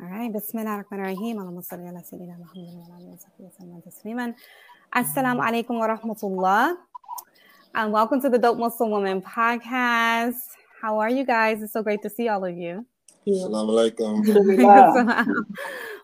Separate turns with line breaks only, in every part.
All right. Bismillah ar-Rahman ar-Rahim. Allahumma salli ala Sayyidina Muhammad wa ala alihi wa sallam tasliman. Assalamu alaikum wa rahmatullah. And welcome to the Dope Muslim Woman podcast. How are you guys? It's so great to see all of you.
Assalamu alaikum.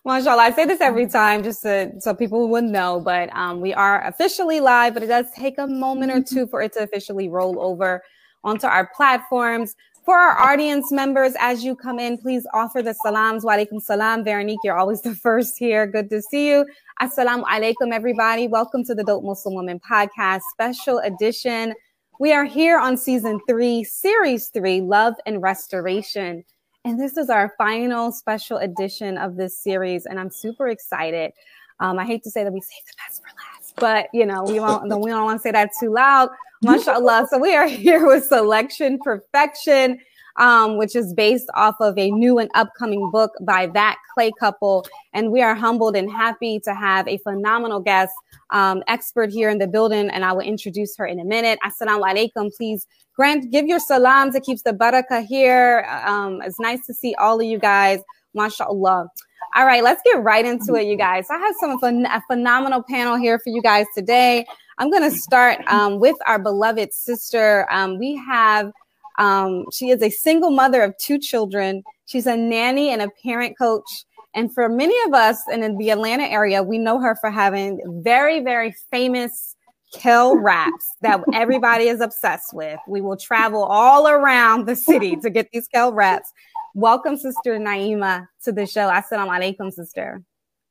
MashaAllah. I say this every time just to, so people would know, but um, we are officially live, but it does take a moment or two for it to officially roll over onto our platforms. For our audience members, as you come in, please offer the salams. Wa alaikum salam. Veronique, you're always the first here. Good to see you. Assalamu alaikum, everybody. Welcome to the Dope Muslim Woman podcast, special edition. We are here on season three, series three, Love and Restoration. And this is our final special edition of this series. And I'm super excited. Um, I hate to say that we saved the best for last, but you know, we won't, we don't want to say that too loud mashallah. So we are here with Selection Perfection, um, which is based off of a new and upcoming book by that Clay couple. And we are humbled and happy to have a phenomenal guest, um, expert here in the building. And I will introduce her in a minute. Assalamu alaikum. Please grant, give your salams. It keeps the barakah here. Um, it's nice to see all of you guys. MashaAllah. All right, let's get right into it, you guys. I have some a phenomenal panel here for you guys today. I'm going to start um, with our beloved sister. Um, we have, um, she is a single mother of two children. She's a nanny and a parent coach. And for many of us and in the Atlanta area, we know her for having very, very famous Kel wraps that everybody is obsessed with. We will travel all around the city to get these Kel wraps. Welcome, Sister Naima, to the show. Assalamu alaikum, sister.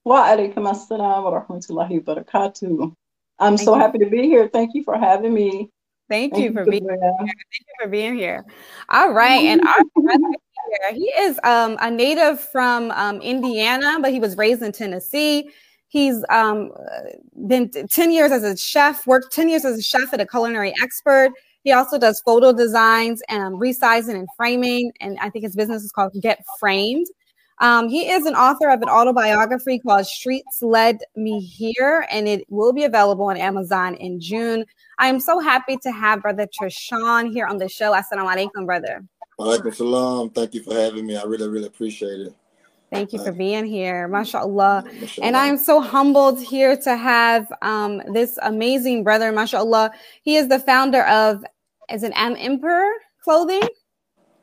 Wa alaikum assalam wa rahmatullahi wa barakatuh. I'm Thank so you. happy to be here. Thank you for having me.
Thank, Thank you for being here. Thank you for being here. All right. And our here, he is um, a native from um, Indiana, but he was raised in Tennessee. He's um, been 10 years as a chef, worked 10 years as a chef and a culinary expert. He also does photo designs and resizing and framing. And I think his business is called Get Framed. Um, he is an author of an autobiography called Streets Led Me Here, and it will be available on Amazon in June. I am so happy to have Brother Trishawn here on the show. Assalamu alaikum, brother.
Alaikum salam. Thank you for having me. I really, really appreciate it.
Thank you for being here. MashaAllah. And I'm so humbled here to have um, this amazing brother, mashallah. He is the founder of, is it Am Emperor Clothing?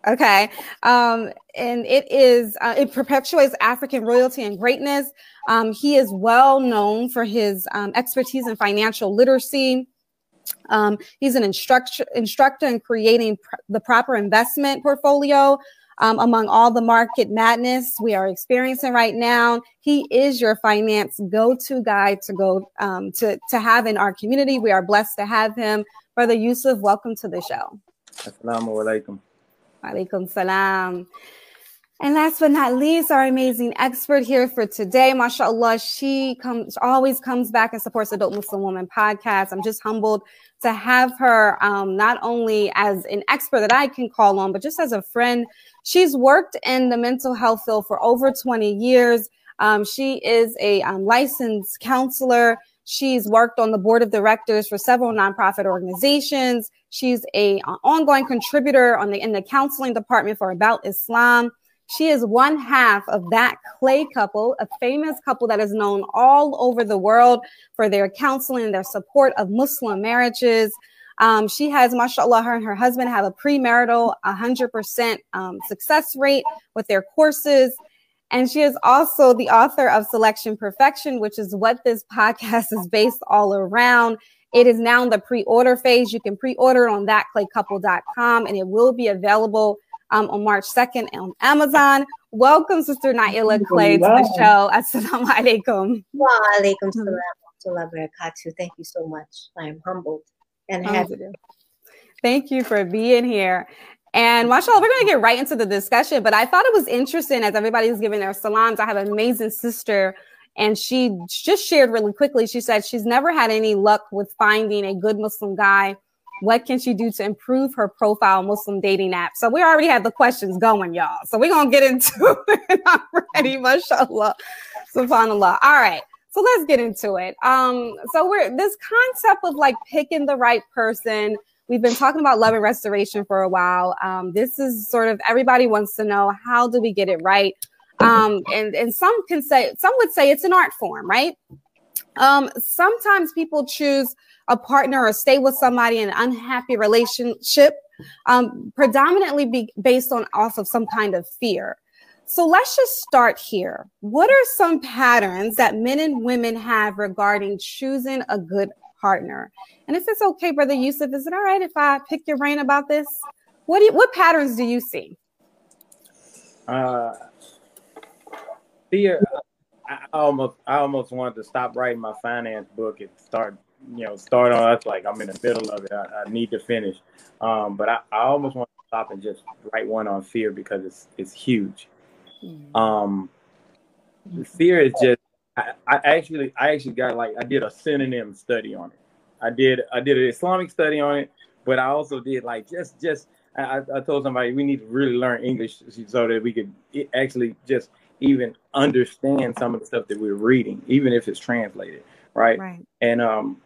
Okay. Um, and it is, uh, it perpetuates African royalty and greatness. Um, he is well known for his um, expertise in financial literacy. Um, he's an instructor, instructor in creating pr- the proper investment portfolio um, among all the market madness we are experiencing right now. He is your finance go-to guy to go um, to, to have in our community. We are blessed to have him. Brother Yusuf, welcome to the show.
Assalamu alaikum.
Alaikum salam. And last but not least, our amazing expert here for today, mashallah, she comes always comes back and supports the Dope Muslim Woman podcast. I'm just humbled to have her um, not only as an expert that I can call on, but just as a friend. She's worked in the mental health field for over 20 years. Um, she is a um, licensed counselor. She's worked on the board of directors for several nonprofit organizations. She's a uh, ongoing contributor on the in the counseling department for About Islam. She is one half of that Clay couple, a famous couple that is known all over the world for their counseling and their support of Muslim marriages. Um, she has, mashallah, her and her husband have a premarital 100% um, success rate with their courses. And she is also the author of Selection Perfection, which is what this podcast is based all around. It is now in the pre-order phase. You can pre-order it on thatclaycouple.com and it will be available um, on March 2nd on Amazon. Welcome, Sister Naaila Clay, to the show. Assalamu alaikum.
Wa alaikum salam barakatuh. Thank you so much. I am humbled and happy.
Thank you for being here. And mashallah, we're going to get right into the discussion, but I thought it was interesting as everybody's giving their salams. I have an amazing sister and she just shared really quickly. She said she's never had any luck with finding a good Muslim guy. What can she do to improve her profile Muslim dating app? So we already have the questions going, y'all. So we're going to get into it already, mashallah. Subhanallah. All right. So let's get into it. Um, so we're this concept of like picking the right person We've been talking about love and restoration for a while. Um, this is sort of everybody wants to know how do we get it right? Um, and, and some can say, some would say it's an art form, right? Um, sometimes people choose a partner or stay with somebody in an unhappy relationship, um, predominantly be based on off of some kind of fear. So let's just start here. What are some patterns that men and women have regarding choosing a good partner? And if it's okay, Brother Yusuf, is it all right if I pick your brain about this? What you, what patterns do you see?
Uh, fear. I almost I almost wanted to stop writing my finance book and start you know start on. That's like I'm in the middle of it. I, I need to finish. Um, but I, I almost want to stop and just write one on fear because it's it's huge. Mm-hmm. Um, fear is just. I, I actually I actually got like I did a synonym study on it. I did I did an Islamic study on it, but I also did like just just I, I told somebody we need to really learn English so that we could actually just even understand some of the stuff that we're reading, even if it's translated, right? Right. And um,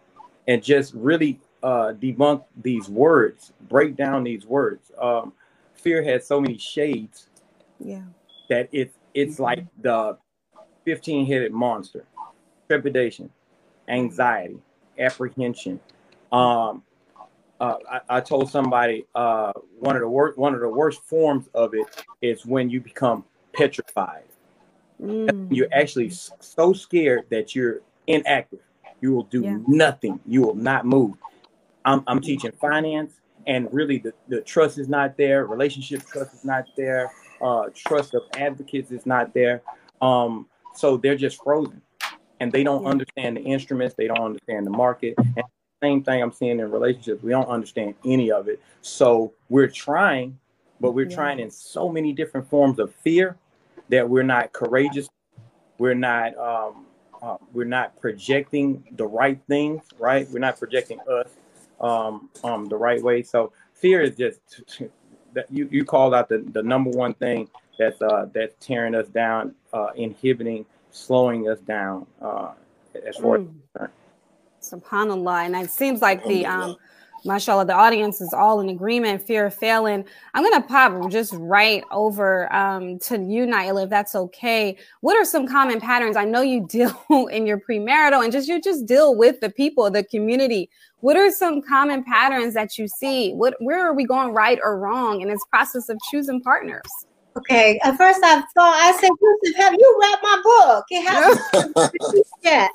and just really uh, debunk these words, break down these words. Um, fear has so many shades.
Yeah.
That it's it's mm-hmm. like the fifteen headed monster, trepidation, anxiety, apprehension. Um, uh, I, I, told somebody uh, one of the worst one of the worst forms of it is when you become petrified. Mm. You're actually so scared that you're inactive. You will do yeah. nothing. You will not move. I'm, I'm teaching finance, and really the, the trust is not there. Relationship trust is not there. Uh, trust of advocates is not there. Um, so they're just frozen, and they don't yeah. understand the instruments. They don't understand the market. And same thing I'm seeing in relationships. We don't understand any of it. So we're trying, but we're yeah. trying in so many different forms of fear that we're not courageous, we're not um, uh, we're not projecting the right things, right? We're not projecting us um, um, the right way. So fear is just that you you called out the, the number one thing that's uh, that's tearing us down, uh, inhibiting, slowing us down uh, as far mm. as
Subhanallah, and it seems like the um mashallah, the audience is all in agreement, fear of failing. I'm going to pop just right over um, to you, Naaila, if that's okay. What are some common patterns? I know you deal in your premarital and just you just deal with the people, the community. What are some common patterns that you see? What where are we going right or wrong in this process of choosing partners?
Okay, at first I thought I said, Yusuf, have you read my book? It has yet.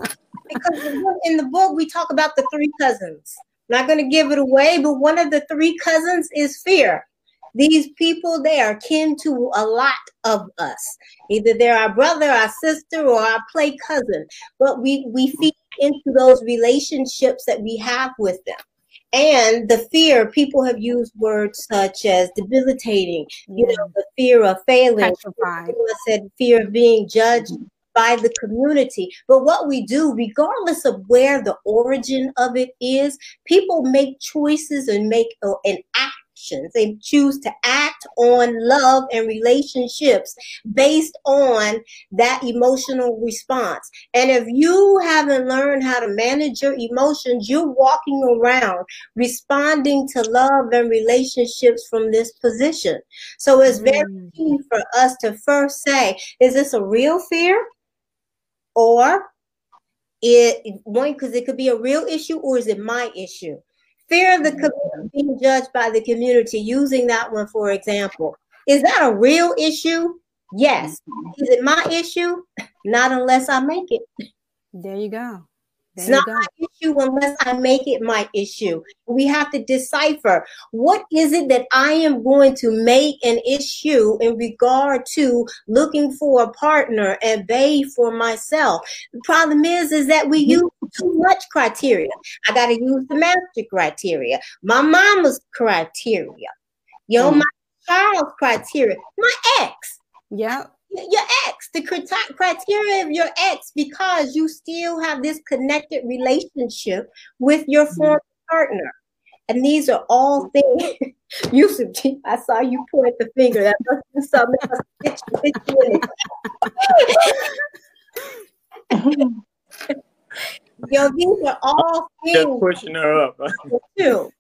Because in the book we talk about the three cousins not going to give it away, but one of the three cousins is fear. These people, they are kin to a lot of us. Either they're our brother, our sister, or our play cousin. But we, we feed into those relationships that we have with them. And the fear, people have used words such as debilitating, you mm. know, the fear of failing. I said fear of being judged by the community. But what we do, regardless of where the origin of it is, people make choices and make uh, and actions. They choose to act on love and relationships based on that emotional response. And if you haven't learned how to manage your emotions, you're walking around responding to love and relationships from this position. So it's very mm. key for us to first say, is this a real fear? Or it one because it could be a real issue or is it my issue? Fear of the mm-hmm. community being judged by the community using that one for example. Is that a real issue? Yes. Mm-hmm. Is it my issue? Not unless i make it.
There you go
it's not my issue unless I make it my issue. We have to decipher what is it that I am going to make an issue in regard to looking for a partner and bay for myself. The problem is, is that we mm-hmm. use too much criteria. I got to use the master criteria, my mama's criteria, know, mm. my child's criteria, my ex.
Yeah
your ex, the criteria of your ex, because you still have this connected relationship with your mm-hmm. former partner. And these are all things. Yusuf, I saw you point the finger. That must be something. Yo, these are all things.
Just pushing her up.
too.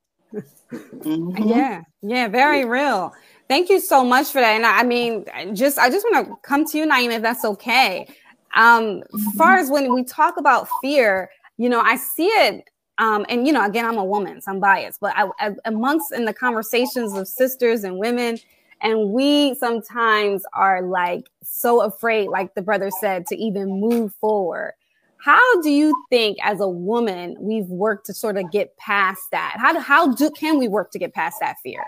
Mm-hmm. Yeah, yeah, very real. Thank you so much for that. And I mean, just I just want to come to you, Naima, if that's okay. Um, as far as when we talk about fear, you know, I see it. Um, and you know, again, I'm a woman, so I'm biased, but I, I, amongst in the conversations of sisters and women, and we sometimes are like so afraid, like the brother said, to even move forward. How do you think, as a woman, we've worked to sort of get past that? How do, how do can we work to get past that fear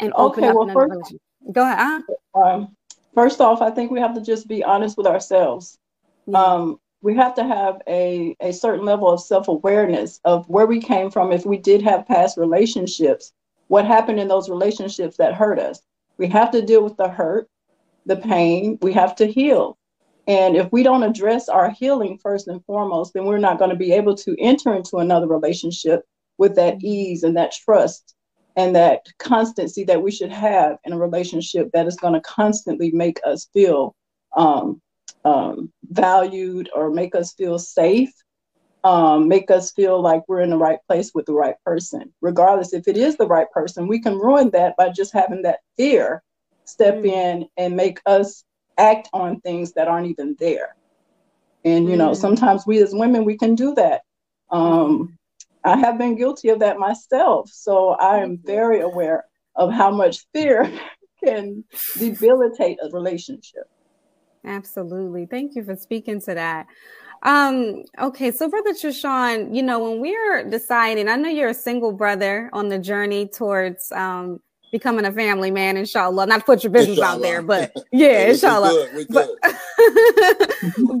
and open okay, up well, first, Go ahead.
Uh-huh. Um, first off, I think we have to just be honest with ourselves. Yeah. Um, we have to have a, a certain level of self awareness of where we came from. If we did have past relationships, what happened in those relationships that hurt us? We have to deal with the hurt, the pain. We have to heal. And if we don't address our healing first and foremost, then we're not going to be able to enter into another relationship with that ease and that trust and that constancy that we should have in a relationship that is going to constantly make us feel um, um, valued or make us feel safe, um, make us feel like we're in the right place with the right person. Regardless if it is the right person, we can ruin that by just having that fear step mm. in and make us act on things that aren't even there. And you know, mm. sometimes we as women we can do that. Um, I have been guilty of that myself, so I am very aware of how much fear can debilitate a relationship.
Absolutely. Thank you for speaking to that. Um, okay, so Brother Trishawn, you know, when we're deciding, I know you're a single brother on the journey towards um, becoming a family man, inshallah. Not to put your business inshallah. out there, but yeah, inshallah. We good. We good.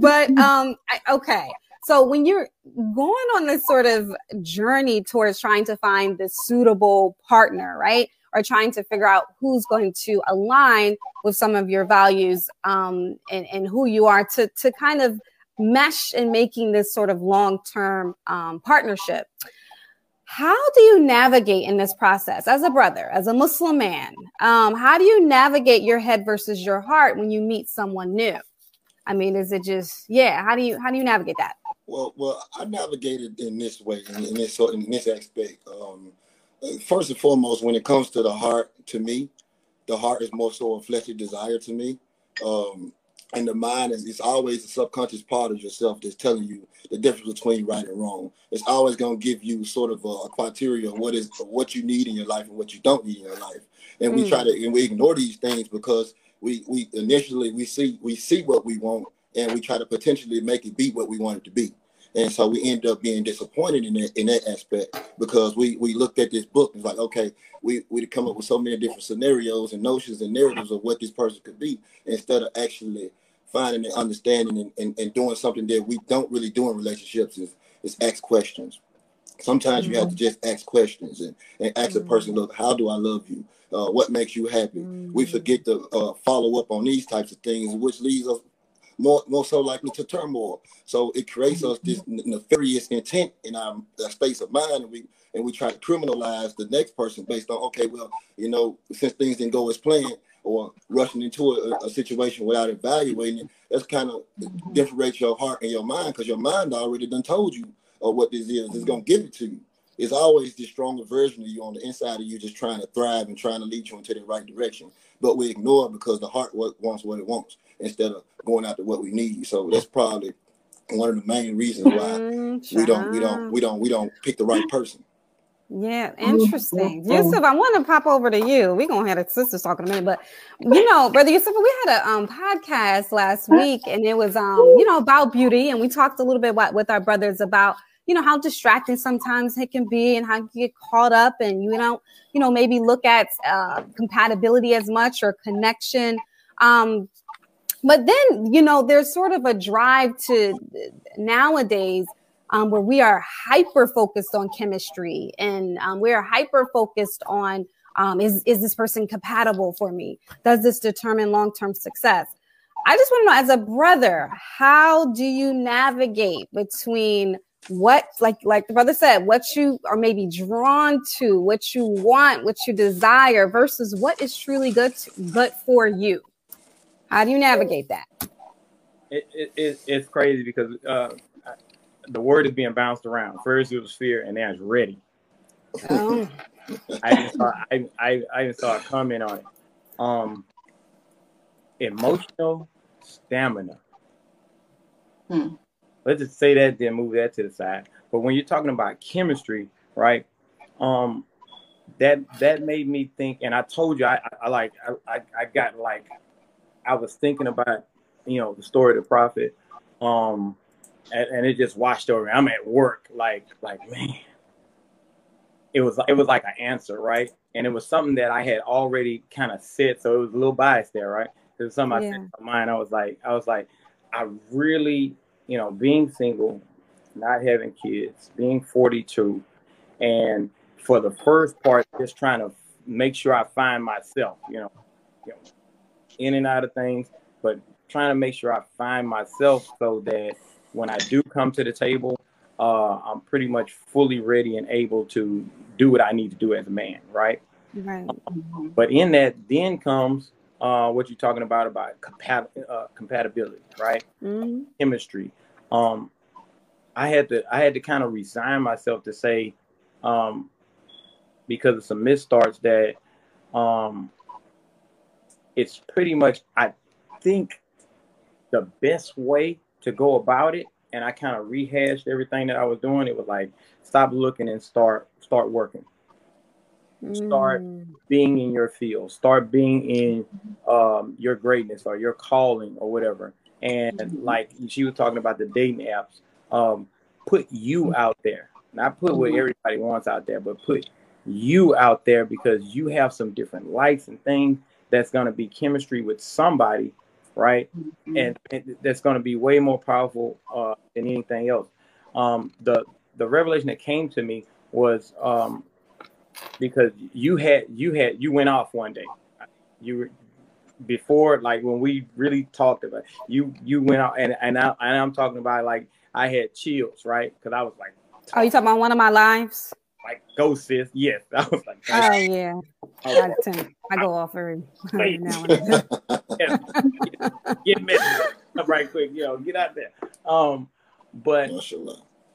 But, but um, I, okay. So when you're going on this sort of journey towards trying to find this suitable partner, right? Or trying to figure out who's going to align with some of your values um, and, and who you are to, to kind of mesh in making this sort of long-term um, partnership. How do you navigate in this process as a brother, as a Muslim man? Um, how do you navigate your head versus your heart when you meet someone new? I mean, is it just yeah? How do you how do you navigate that?
Well, well, I navigated in this way, in, in this in this aspect. Um, first and foremost, when it comes to the heart, to me, the heart is more so a fleshly desire to me. Um, and the mind is it's always the subconscious part of yourself that's telling you the difference between right and wrong. It's always going to give you sort of a, a, criteria of what is what you need in your life and what you don't need in your life. And mm. we try to and we ignore these things because we we initially we see we see what we want and we try to potentially make it be what we want it to be. And so we end up being disappointed in that in that aspect because we we looked at this book and it's like, okay, we we come up with so many different scenarios and notions and narratives of what this person could be instead of actually finding and understanding and, and, and doing something that we don't really do in relationships is is ask questions. Sometimes mm-hmm. you have to mm-hmm. just ask questions and, and ask mm-hmm. a person, look, how do I love you? Uh, what makes you happy? Mm-hmm. We forget to uh, follow up on these types of things, which leads us more more so likely to turmoil. So it creates us this nefarious intent in our, space of mind, and we and we try to criminalize the next person based on okay, well, you know, since things didn't go as planned, or rushing into a, a situation without evaluating it. That's kind of differentiates your heart and your mind because your mind already done told you uh, what this is. It's gonna give it to you. It's always the stronger version of you on the inside of you, just trying to thrive and trying to lead you into the right direction. But we ignore it because the heart wants what it wants instead of going after what we need. So that's probably one of the main reasons why mm-hmm. we don't we don't we don't we don't pick the right person.
Yeah, interesting. Yusuf, I want to pop over to you. We're gonna have the sisters talking in a minute, but you know, brother Yusuf, we had a um podcast last week and it was um, you know, about beauty, and we talked a little bit about, with our brothers about you know how distracting sometimes it can be and how you get caught up and you know you know maybe look at uh, compatibility as much or connection um but then, you know, there's sort of a drive to nowadays um, where we are hyper focused on chemistry and um, we are hyper focused on um, is, is this person compatible for me? Does this determine long term success? I just want to know, as a brother, how do you navigate between what, like, like the brother said, what you are maybe drawn to, what you want, what you desire, versus what is truly good, to, good for you? How do you navigate that?
It, it, it it's crazy because uh, the word is being bounced around. First it was fear, and now it's ready. Oh. I even saw I, I, I even saw a comment on it. Um, emotional stamina.
Hmm.
Let's just say that, then move that to the side. But when you're talking about chemistry, right? Um, that that made me think, and I told you, I, I, I like, I, I got like, I was thinking about, you know, the story of the prophet, um, and, and it just washed over. me. I'm at work, like, like man, it was it was like an answer, right? And it was something that I had already kind of said, so it was a little biased there, right? Because something I said
Yeah.
in my mind, I was like, I was like, I really, you know, being single, not having kids, being 42, and for the first part, just trying to make sure I find myself, you know, you know, in and out of things, but trying to make sure I find myself so that when I do come to the table, uh, I'm pretty much fully ready and able to do what I need to do as a man, right?
Right.
Mhm.
But in that, then comes uh, what you're talking about about compat- uh, compatibility, right?
Mhm.
Chemistry. Um, I had to I had to kind of resign myself to say, um, because of some misstarts that um, it's pretty much I think the best way to go about it, and I kind of rehashed everything that I was doing. It was like stop looking and start start working. Start
Mm.
being in your field, start being in um, your greatness or your calling or whatever. And
Mhm.
like she was talking about the dating apps, um, put you out there, not put what
Mhm.
everybody wants out there, but put you out there because you have some different likes and things that's going to be chemistry with somebody, right?
Mhm.
and, and that's going to be way more powerful uh, than anything else. Um, the the revelation that came to me was um, because you had you had you went off one day. You were before like when we really talked about it, you you went out and and, I, and I'm talking about like I had chills right because I was like
Oh, you talking about one of my lives?
like go sis yes I was like
Oh yeah.
I was
I, tend, I go off every
Wait.
now and then.
like, get messy up right quick you know get out there. Um, but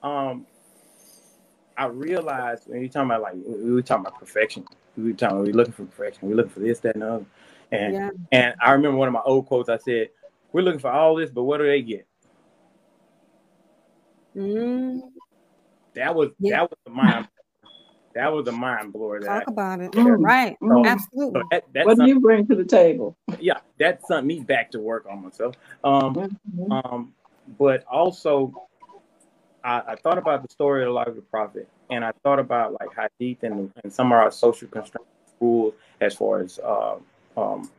um I realized when you're talking about like we were talking about perfection. We were talking we were looking for perfection. We are looking for this, that, and other. And
Yeah.
and I remember one of my old quotes I said, We're looking for all this, but what do they get?
Mm,
That was
Yeah.
that was the mind that was a mind blower that
talk
I,
about it.
Mm.
Right.
Mm.
Absolutely.
so that, that's
What do you bring to the table?
yeah, that sent me back to work on myself. Um
Mhm.
Um, but also, I, I thought about the story of the life of the prophet, and I thought about like hadith and, and some of our social constraints rules as far as uh, um,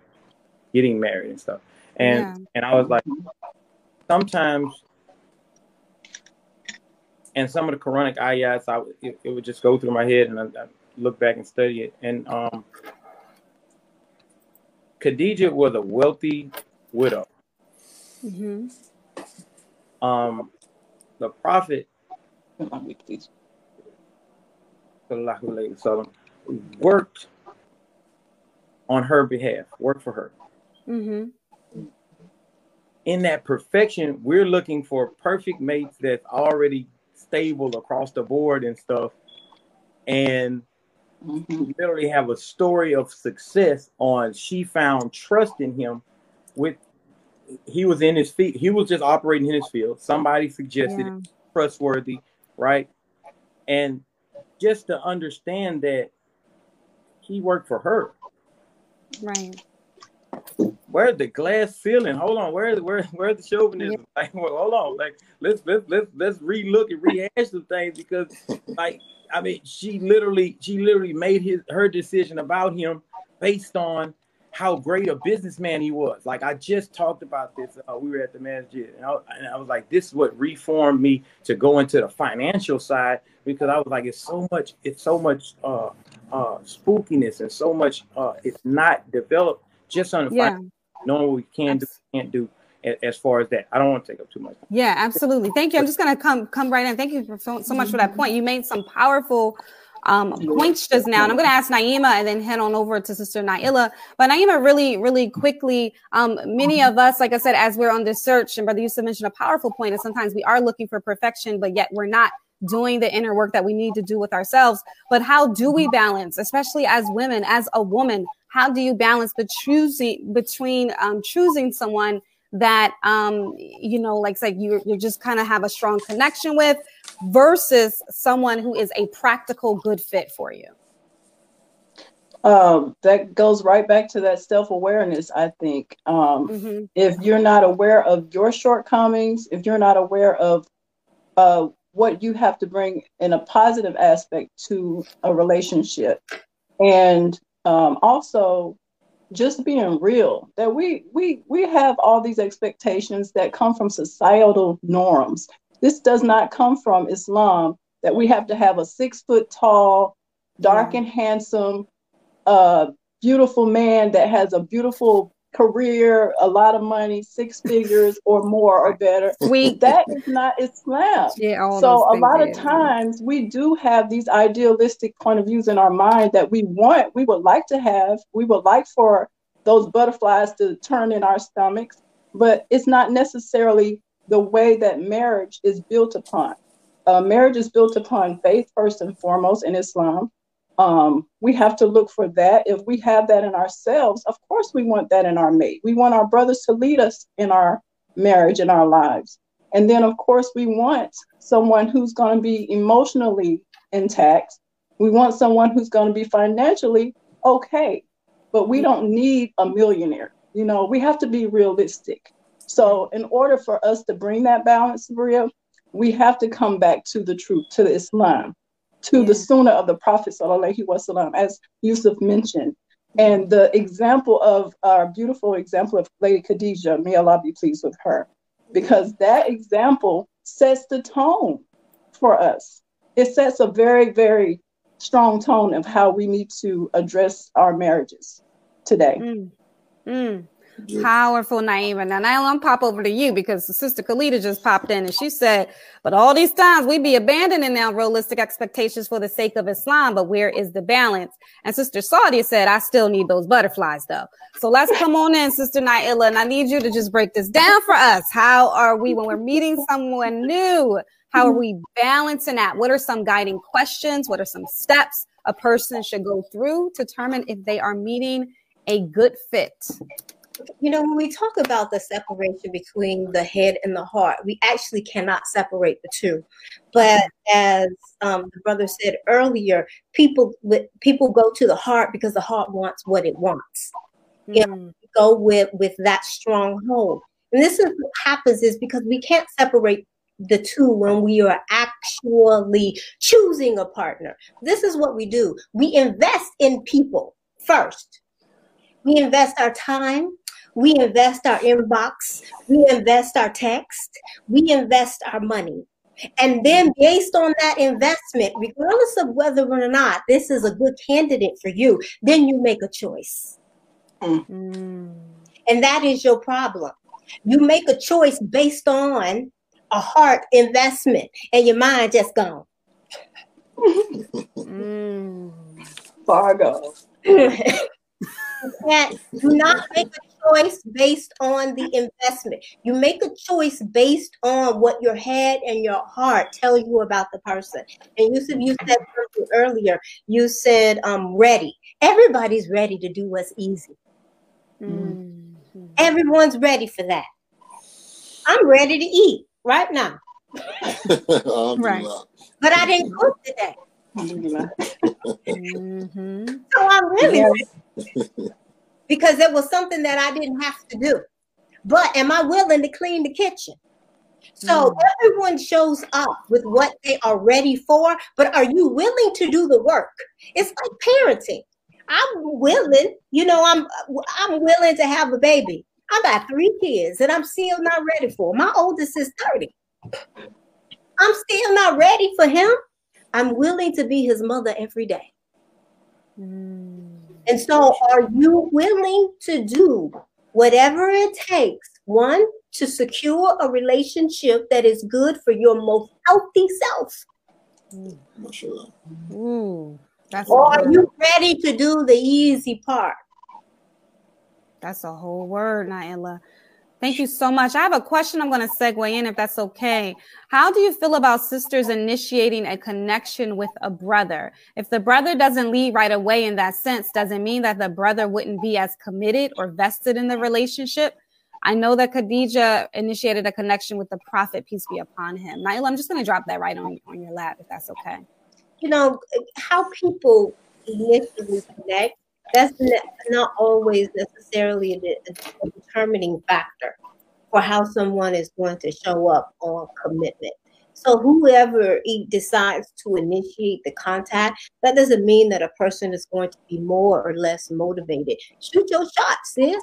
getting married and stuff. And
Yeah.
and I was like, sometimes, and some of the Quranic ayats, I it, it would just go through my head, and I, I look back and study it. And um, Khadijah was a wealthy widow.
hmm
Um, the prophet sallallahu alaihi worked on her behalf, worked for her.
hmm
In that perfection, we're looking for perfect mates that's already stable across the board and stuff. And
Mhm.
literally have a story of success on she found trust in him with he was in his feet. he was just operating in his field. Somebody suggested
Yeah.
it, trustworthy right? And just to understand that he worked for her.
Right.
where's the glass ceiling? Hold on. Where's where, where's the chauvinism? Like well, hold on. Like let's let's let's let's relook and rehash some things because like I mean, she literally, she literally made his her decision about him based on how great a businessman he was. Like I just talked about this. Uh, we were at the masjid, and I, and I was like, this is what reformed me to go into the financial side because I was like, it's so much, it's so much uh, uh, spookiness and so much. Uh, it's not developed just on the
Yeah.
fin- knowing what we can do, can't do. As far as that, I don't want to take up too much.
Yeah, absolutely. Thank you. I'm just gonna come come right in. Thank you for so, so much for that point. You made some powerful um, points just now, and I'm gonna ask Naima and then head on over to Sister Naaila. But Naima, really, really quickly, um, many of us, like I said, as we're on this search, and Brother Yusuf mentioned a powerful point, is sometimes we are looking for perfection, but yet we're not doing the inner work that we need to do with ourselves. But how do we balance, especially as women, as a woman? How do you balance the choosing between um, choosing someone that um, you know, like like you you just kind of have a strong connection with, versus someone who is a practical good fit for you?
um, that goes right back to that self-awareness i think um, mm-hmm. if you're not aware of your shortcomings if you're not aware of uh, what you have to bring in a positive aspect to a relationship and um, also just being real that we we we have all these expectations that come from societal norms. This does not come from islam that we have to have a six foot tall dark and handsome a beautiful man that has a beautiful career, a lot of money, six figures or more or better. We that is not Islam. Yeah, so a lot of times we do have these idealistic point of views in our mind that we want, we would like to have, we would like for those butterflies to turn in our stomachs, but it's not necessarily the way that marriage is built upon. Uh, marriage is built upon faith first and foremost in Islam um, we have to look for that. If we have that in ourselves, of course, we want that in our mate. We want our brothers to lead us in our marriage, in our lives. And then, of course, we want someone who's going to be emotionally intact. We want someone who's going to be financially okay. But we don't need a millionaire. You know, we have to be realistic. So, in order for us to bring that balance, Maria, we have to come back to the truth, to Islam to yeah. the sunnah of the Prophet wasallam, as Yusuf mentioned. And the example of our beautiful example of Lady Khadijah, may Allah be pleased with her, because that example sets the tone for us. It sets a very, very strong tone of how we need to address our marriages today.
Mm. Mm. Powerful, Naima. Now, Naima, I'm pop over to you because sister Khalida just popped in and she said, but all these times we be abandoning our realistic expectations for the sake of Islam, but where is the balance? And Sister Saudi said, I still need those butterflies though. So let's come on in, Sister Naaila, and I need you to just break this down for us. How are we, when we're meeting someone new, how are we balancing that? What are some guiding questions? What are some steps a person should go through to determine if they are meeting a good fit?
You know, when we talk about the separation between the head and the heart, we actually cannot separate the two. But as um, the brother said earlier, people with, people go to the heart because the heart wants what it wants. Mm. You know, go with with that stronghold. And this is what happens is because we can't separate the two when we are actually choosing a partner. This is what we do. We invest in people first. We invest our time, we invest our inbox, we invest our text, we invest our money. And then, based on that investment, regardless of whether or not this is a good candidate for you, then you make a choice. Mm. And that is your problem. You make a choice based on a heart investment, and your mind just gone.
mm. Fargo.
can't do not make a choice based on the investment. You make a choice based on what your head and your heart tell you about the person. And you said you said something earlier. You said "I'm ready. Everybody's ready to do what's easy. Mm-hmm. Everyone's ready for that. I'm ready to eat right now. right. But I didn't cook today. mm-hmm. So I'm really because it was something that I didn't have to do. But am I willing to clean the kitchen? So mm. everyone shows up with what they are ready for, but are you willing to do the work? It's like parenting. I'm willing, you know, I'm I'm willing to have a baby. I got three kids and I'm still not ready for. My oldest is 30. I'm still not ready for him. I'm willing to be his mother every day. Mm. And so, are you willing to do whatever it takes? One, to secure a relationship that is good for your most healthy self. Mm, that's or are you ready to do the easy part?
That's a whole word, Naaila. Thank you so much. I have a question I'm going to segue in if that's okay. How do you feel about sisters initiating a connection with a brother? If the brother doesn't lead right away in that sense, does it mean that the brother wouldn't be as committed or vested in the relationship? I know that Khadijah initiated a connection with the prophet, peace be upon him. Naaila, I'm just going to drop that right on, on your lap if that's okay.
You know, how people initially connect that's not always necessarily a, determining factor for how someone is going to show up on commitment. So whoever decides to initiate the contact, that doesn't mean that a person is going to be more or less motivated. Shoot your shot, sis.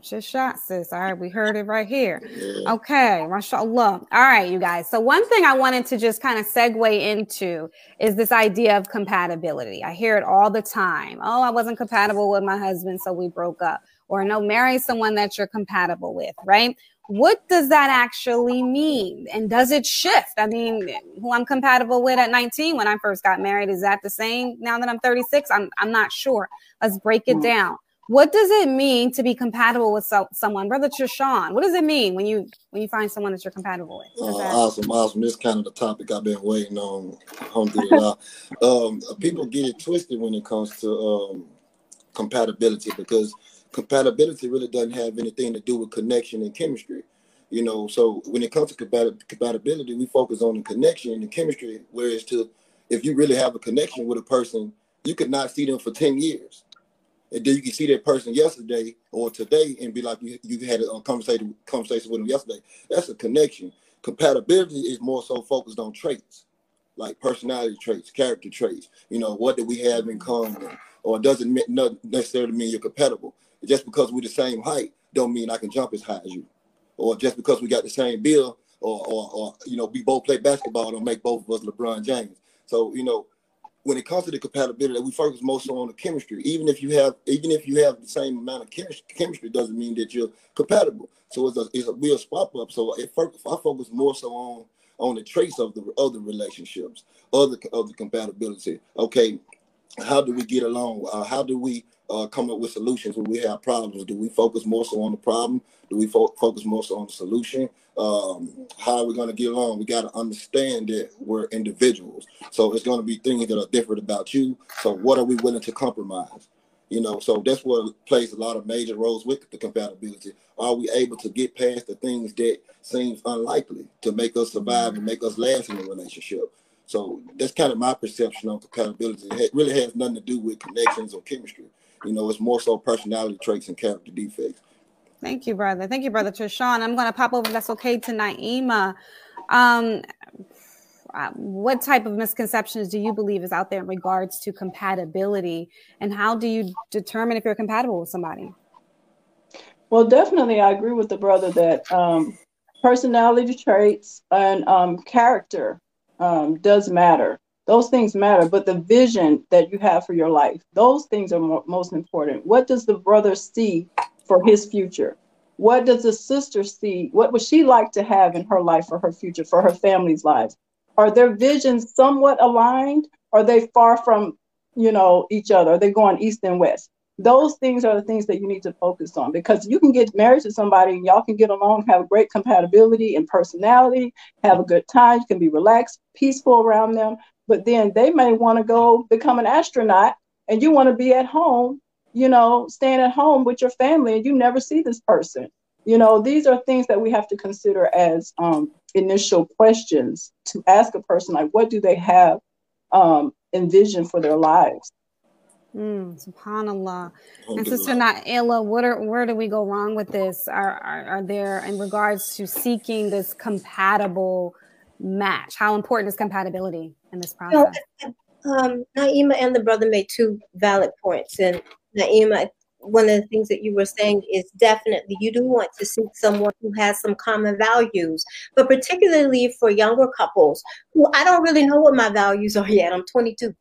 Shoot your shot, sis. All right, we heard it right here. Okay, mashallah. All right, you guys. So one thing I wanted to just kind of segue into is this idea of compatibility. I hear it all the time. Oh, I wasn't compatible with my husband, so we broke up. Or no, marry someone that you're compatible with, right? What does that actually mean? And does it shift? I mean, who I'm compatible with at 19 when I first got married, is that the same now that I'm 36? I'm, I'm not sure. Let's break it mm. down what does it mean to be compatible with so- someone? Brother Trishawn, what does it mean when you when you find someone that you're compatible with?
Uh, awesome awesome. This is kind of the topic i've been waiting on um, people get it twisted when it comes to um, compatibility because compatibility really doesn't have anything to do with connection and chemistry you know? So when it comes to compatibility we focus on the connection and the chemistry whereas to if you really have a connection with a person you could not see them for 10 years and then you can see that person yesterday or today and be like you, you had a conversation conversation with them yesterday. That's a connection. Compatibility is more so focused on traits, like personality traits, character traits. You know, what do we have in common? Or it doesn't necessarily mean you're compatible. Just because we're the same height, don't mean I can jump as high as you. Or just because we got the same bill, or, or, or you know, we both play basketball, don't make both of us LeBron James. So you know, when it comes to the compatibility, we focus most on the chemistry. Even if you have, even if you have the same amount of chemistry, doesn't mean that you're compatible. So it's a, it's a we'll swap up. So if I focus more so on on the traits of the other relationships, other of the compatibility. Okay, how do we get along? Uh, how do we uh, come up with solutions when we have problems? Do we focus more so on the problem? Do we fo- focus more so on the solution? Um, how are we going to get along? We got to understand that we're individuals. So it's going to be things that are different about you. So what are we willing to compromise? You know, so that's what plays a lot of major roles with the compatibility. Are we able to get past the things that seems unlikely to make us survive and make us last in a relationship? So that's kind of my perception on compatibility. It really has nothing to do with connections or chemistry. You know, it's more so personality traits and character defects.
Thank you, brother. Thank you, brother Trishawn. I'm going to pop over. That's okay to Naima. Um, uh, what type of misconceptions do you believe is out there in regards to compatibility, and how do you determine if you're compatible with somebody?
Well, definitely, I agree with the brother that um, personality traits and um, character um, does matter. Those things matter, but the vision that you have for your life, those things are more, most important. What does the brother see for his future? What does the sister see? What would she like to have in her life for her future, for her family's lives? Are their visions somewhat aligned? Are they far from, you know, each other? Are they going east and west? Those things are the things that you need to focus on because you can get married to somebody and y'all can get along, have great compatibility and personality, have a good time, you can be relaxed, peaceful around them, but then they may want to go become an astronaut and you want to be at home, you know, staying at home with your family and you never see this person. You know, these are things that we have to consider as um, initial questions to ask a person like, what do they have um, envisioned for their lives?
Mm, subhanallah. And Sister Naaila, what are where do we go wrong with this? Are, are, are there in regards to seeking this compatible match? How important is compatibility in this process?
um, Naima and the brother made two valid points. And Naima, one of the things that you were saying is definitely you do want to seek someone who has some common values, but particularly for younger couples who I don't really know what my values are yet. I'm 22.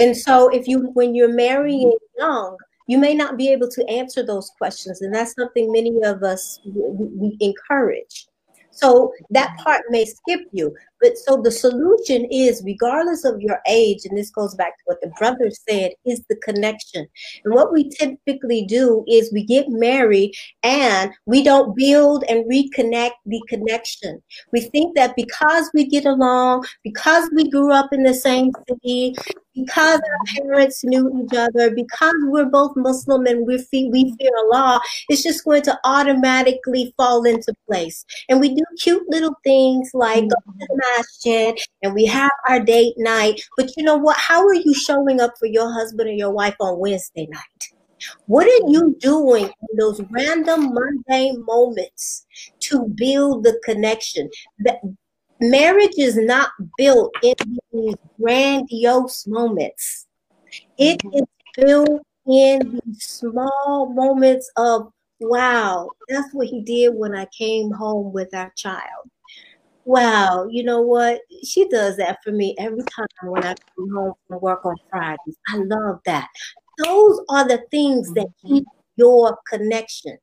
And so if you when you're marrying young, you may not be able to answer those questions and that's something many of us we, we encourage so that part may skip you. But so the solution is, regardless of your age, and this goes back to what the brother said, is the connection. And what we typically do is we get married and we don't build and reconnect the connection. We think that because we get along, because we grew up in the same city, because our parents knew each other, because we're both Muslim and we fear, we fear Allah, it's just going to automatically fall into place. And we do cute little things like masjid and we have our date night. But you know what? How are you showing up for your husband or your wife on Wednesday night? What are you doing in those random mundane moments to build the connection? That marriage is not built in these grandiose moments. It mm-hmm. built in these small moments of wow, that's what he did when I came home with our child. Wow, you know what? She does that for me every time when I come home from work on Fridays. I love that. Those are the things that mm-hmm. keep your connection.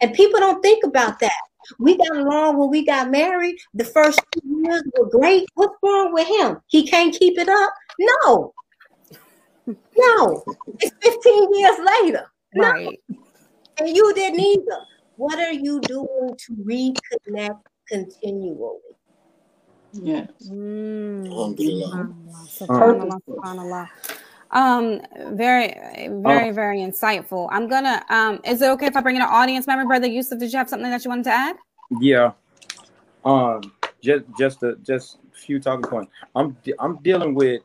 And people don't think about that. We got along when we got married. The first two years were great. What's wrong with him? He can't keep it up? No. No. It's 15 years later. Right. And you didn't either. What are you doing to reconnect continually?
Yes.
Mm. Alhamdulillah. Um, very, very, oh. very insightful. I'm gonna. Um, is it okay if I bring in an audience member, brother Yusuf? Did you have something that you wanted to add?
Yeah. Um, just, just a, just a few talking points. I'm, I'm dealing with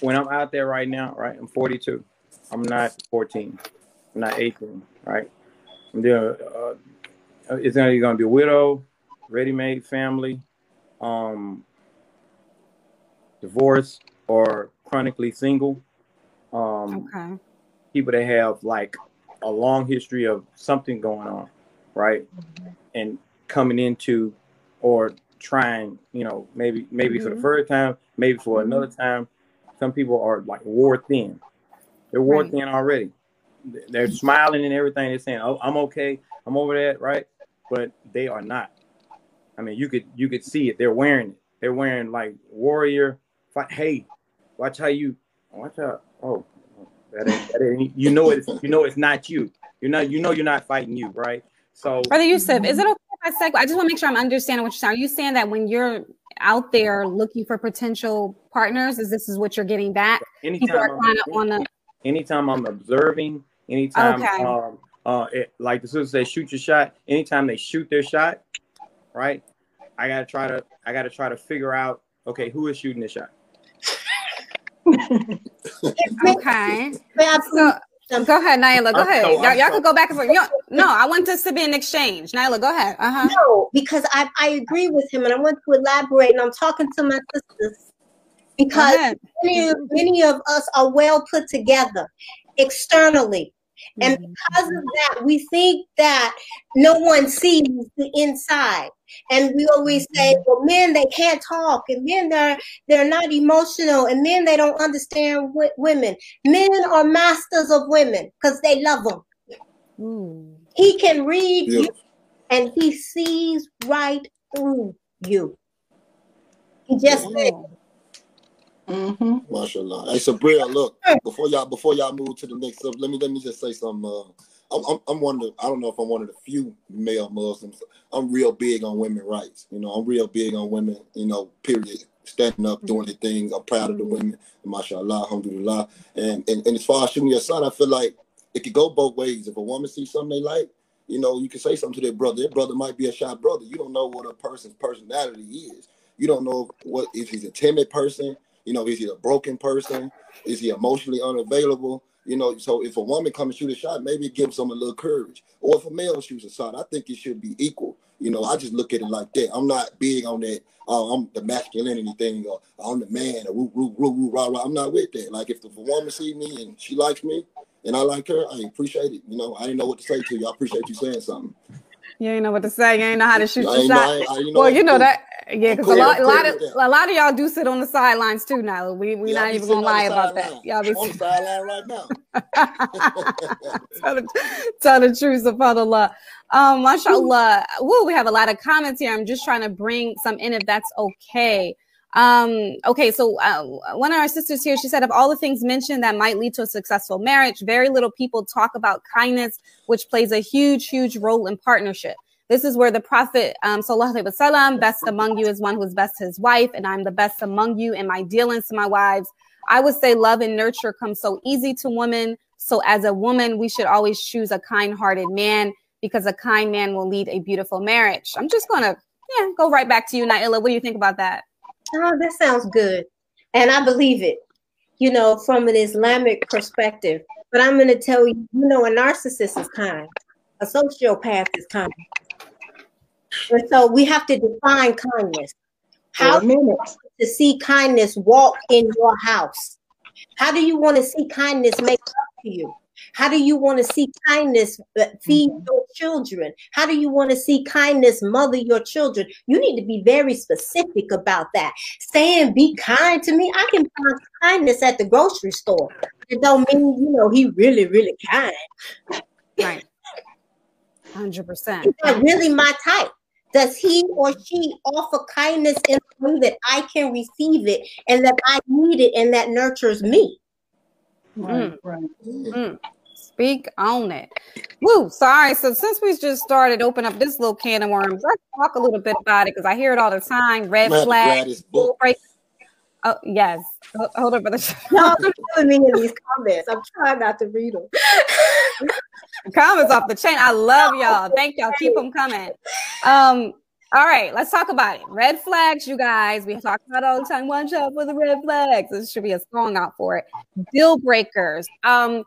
when I'm out there right now. Right, I'm 42. I'm not 14. I'm not 18. Right. I'm dealing. Uh, it's either going to be a widow, ready-made family, um, divorce, or chronically single. Um, okay. People that have like a long history of something going on, right? Mm-hmm. And coming into or trying, you know, maybe maybe mm-hmm. for the mm-hmm. first time, maybe for mm-hmm. another time. Some people are like war thin. They're war right. thin already. They're smiling and everything. They're saying, "Oh, I'm okay. I'm over that," right? But they are not. I mean, you could you could see it. They're wearing it. They're wearing like warrior. Fight. Hey, Watch how you watch out. Oh, that ain't, that ain't you know it's you know it's not you. You're not you know you're not fighting you, right? So
Brother Yusuf, is it okay if I say I just want to make sure I'm understanding what you're saying. Are you saying that when you're out there looking for potential partners, is this is what you're getting back?
Anytime, I'm, anytime I'm observing, anytime okay. um, uh, it, like the sister said, shoot your shot. Anytime they shoot their shot, right? I gotta try to I gotta try to figure out okay who is shooting the shot
okay. So, go ahead, Naaila. Go ahead. y'all, y'all can go back and forth. no, I want this to be an exchange. Naaila, go ahead. Uh-huh.
No, because I, I agree with him and I want to elaborate. And I'm talking to my sisters because many, many of us are well put together externally. And mm-hmm. because of that, we think that no one sees the inside. And we always say, mm-hmm. well, men they can't talk, and men they're they're not emotional, and men they don't understand w- women. Men are masters of women because they love them. Mm. He can read yeah. you, and he sees right through you. He just
Mm-hmm. Mashallah. Hey, Sabria, look before y'all before y'all move to the next up, let me let me just say something. Uh, I'm, I'm, I'm one of the, I don't know if I'm one of the few male Muslims. I'm real big on women rights. You know, I'm real big on women. You know, period. Standing up, doing the things. I'm proud of the women. Mashallah, alhamdulillah. And, and and as far as shooting your son, I feel like it could go both ways. If a woman sees something they like, you know, you can say something to their brother. Their brother might be a shy brother. You don't know what a person's personality is. You don't know what if he's a timid person you know, is he a broken person? Is he emotionally unavailable? You know, so if a woman come and shoot a shot, maybe it gives them a little courage. Or if a male shoots a shot, I think it should be equal. You know, I just look at it like that. I'm not big on that. Uh, I'm the masculinity thing, or I'm the man, or woo, woo, woo, woo, rah, rah. I'm not with that. Like if the woman see me and she likes me, and I like her, I appreciate it. You know, I didn't know what to say to you. I appreciate you saying something.
You ain't know what to say. You ain't know how to shoot your shot.
I- you know
well, you know that. Yeah, because a lot, a lot of a lot of y'all do sit on the sidelines too. Now we we
I
not even gonna lie about that. Y'all be
on the sideline right now.
tell, the, tell the truth about Allah. Um, mashallah. Woo, we have a lot of comments here. I'm just trying to bring some in if that's okay. Um, okay, so uh, one of our sisters here, she said, of all the things mentioned that might lead to a successful marriage, very little people talk about kindness, which plays a huge, huge role in partnership. This is where the Prophet, um, sallallahu alaihi wasallam, best among you is one who is best his wife, and I'm the best among you in my dealings to my wives. I would say love and nurture come so easy to women. So as a woman, we should always choose a kind-hearted man because a kind man will lead a beautiful marriage. I'm just gonna, yeah, go right back to you, Naaila. What do you think about that?
Oh, that sounds good. And I believe it, you know, from an Islamic perspective. But I'm going to tell you, you know, a narcissist is kind, a sociopath is kind. And so we have to define kindness. How
For a minute.
to see kindness walk in your house? How do you want to see kindness make up to you? How do you want to see kindness uh, feed your children? How do you want to see kindness mother your children? You need to be very specific about that. Saying be kind to me, I can find kindness at the grocery store. It don't mean, you know, he really, really kind.
Right. Hundred percent.
Is that really my type? Does he or she offer kindness in a way that I can receive it and that I need it and that nurtures me?
Right, right.
Mm. Speak on it. Woo. Sorry. So since we just started open up this little can of worms, let's talk a little bit about it because I hear it all the time. Red
I'm gonna have to
flag.
grab this book.
break. Oh yes. Ho- Hold up, brother.
Y'all keep putting me in these comments. I'm trying not to read them.
Comments off the chain. I love y'all. Thank y'all. Keep them coming. Um. All right, let's talk about it. Red flags, you guys. We talk about it all the time. One shot with the red flags. This should be a song out for it. Deal breakers. Um.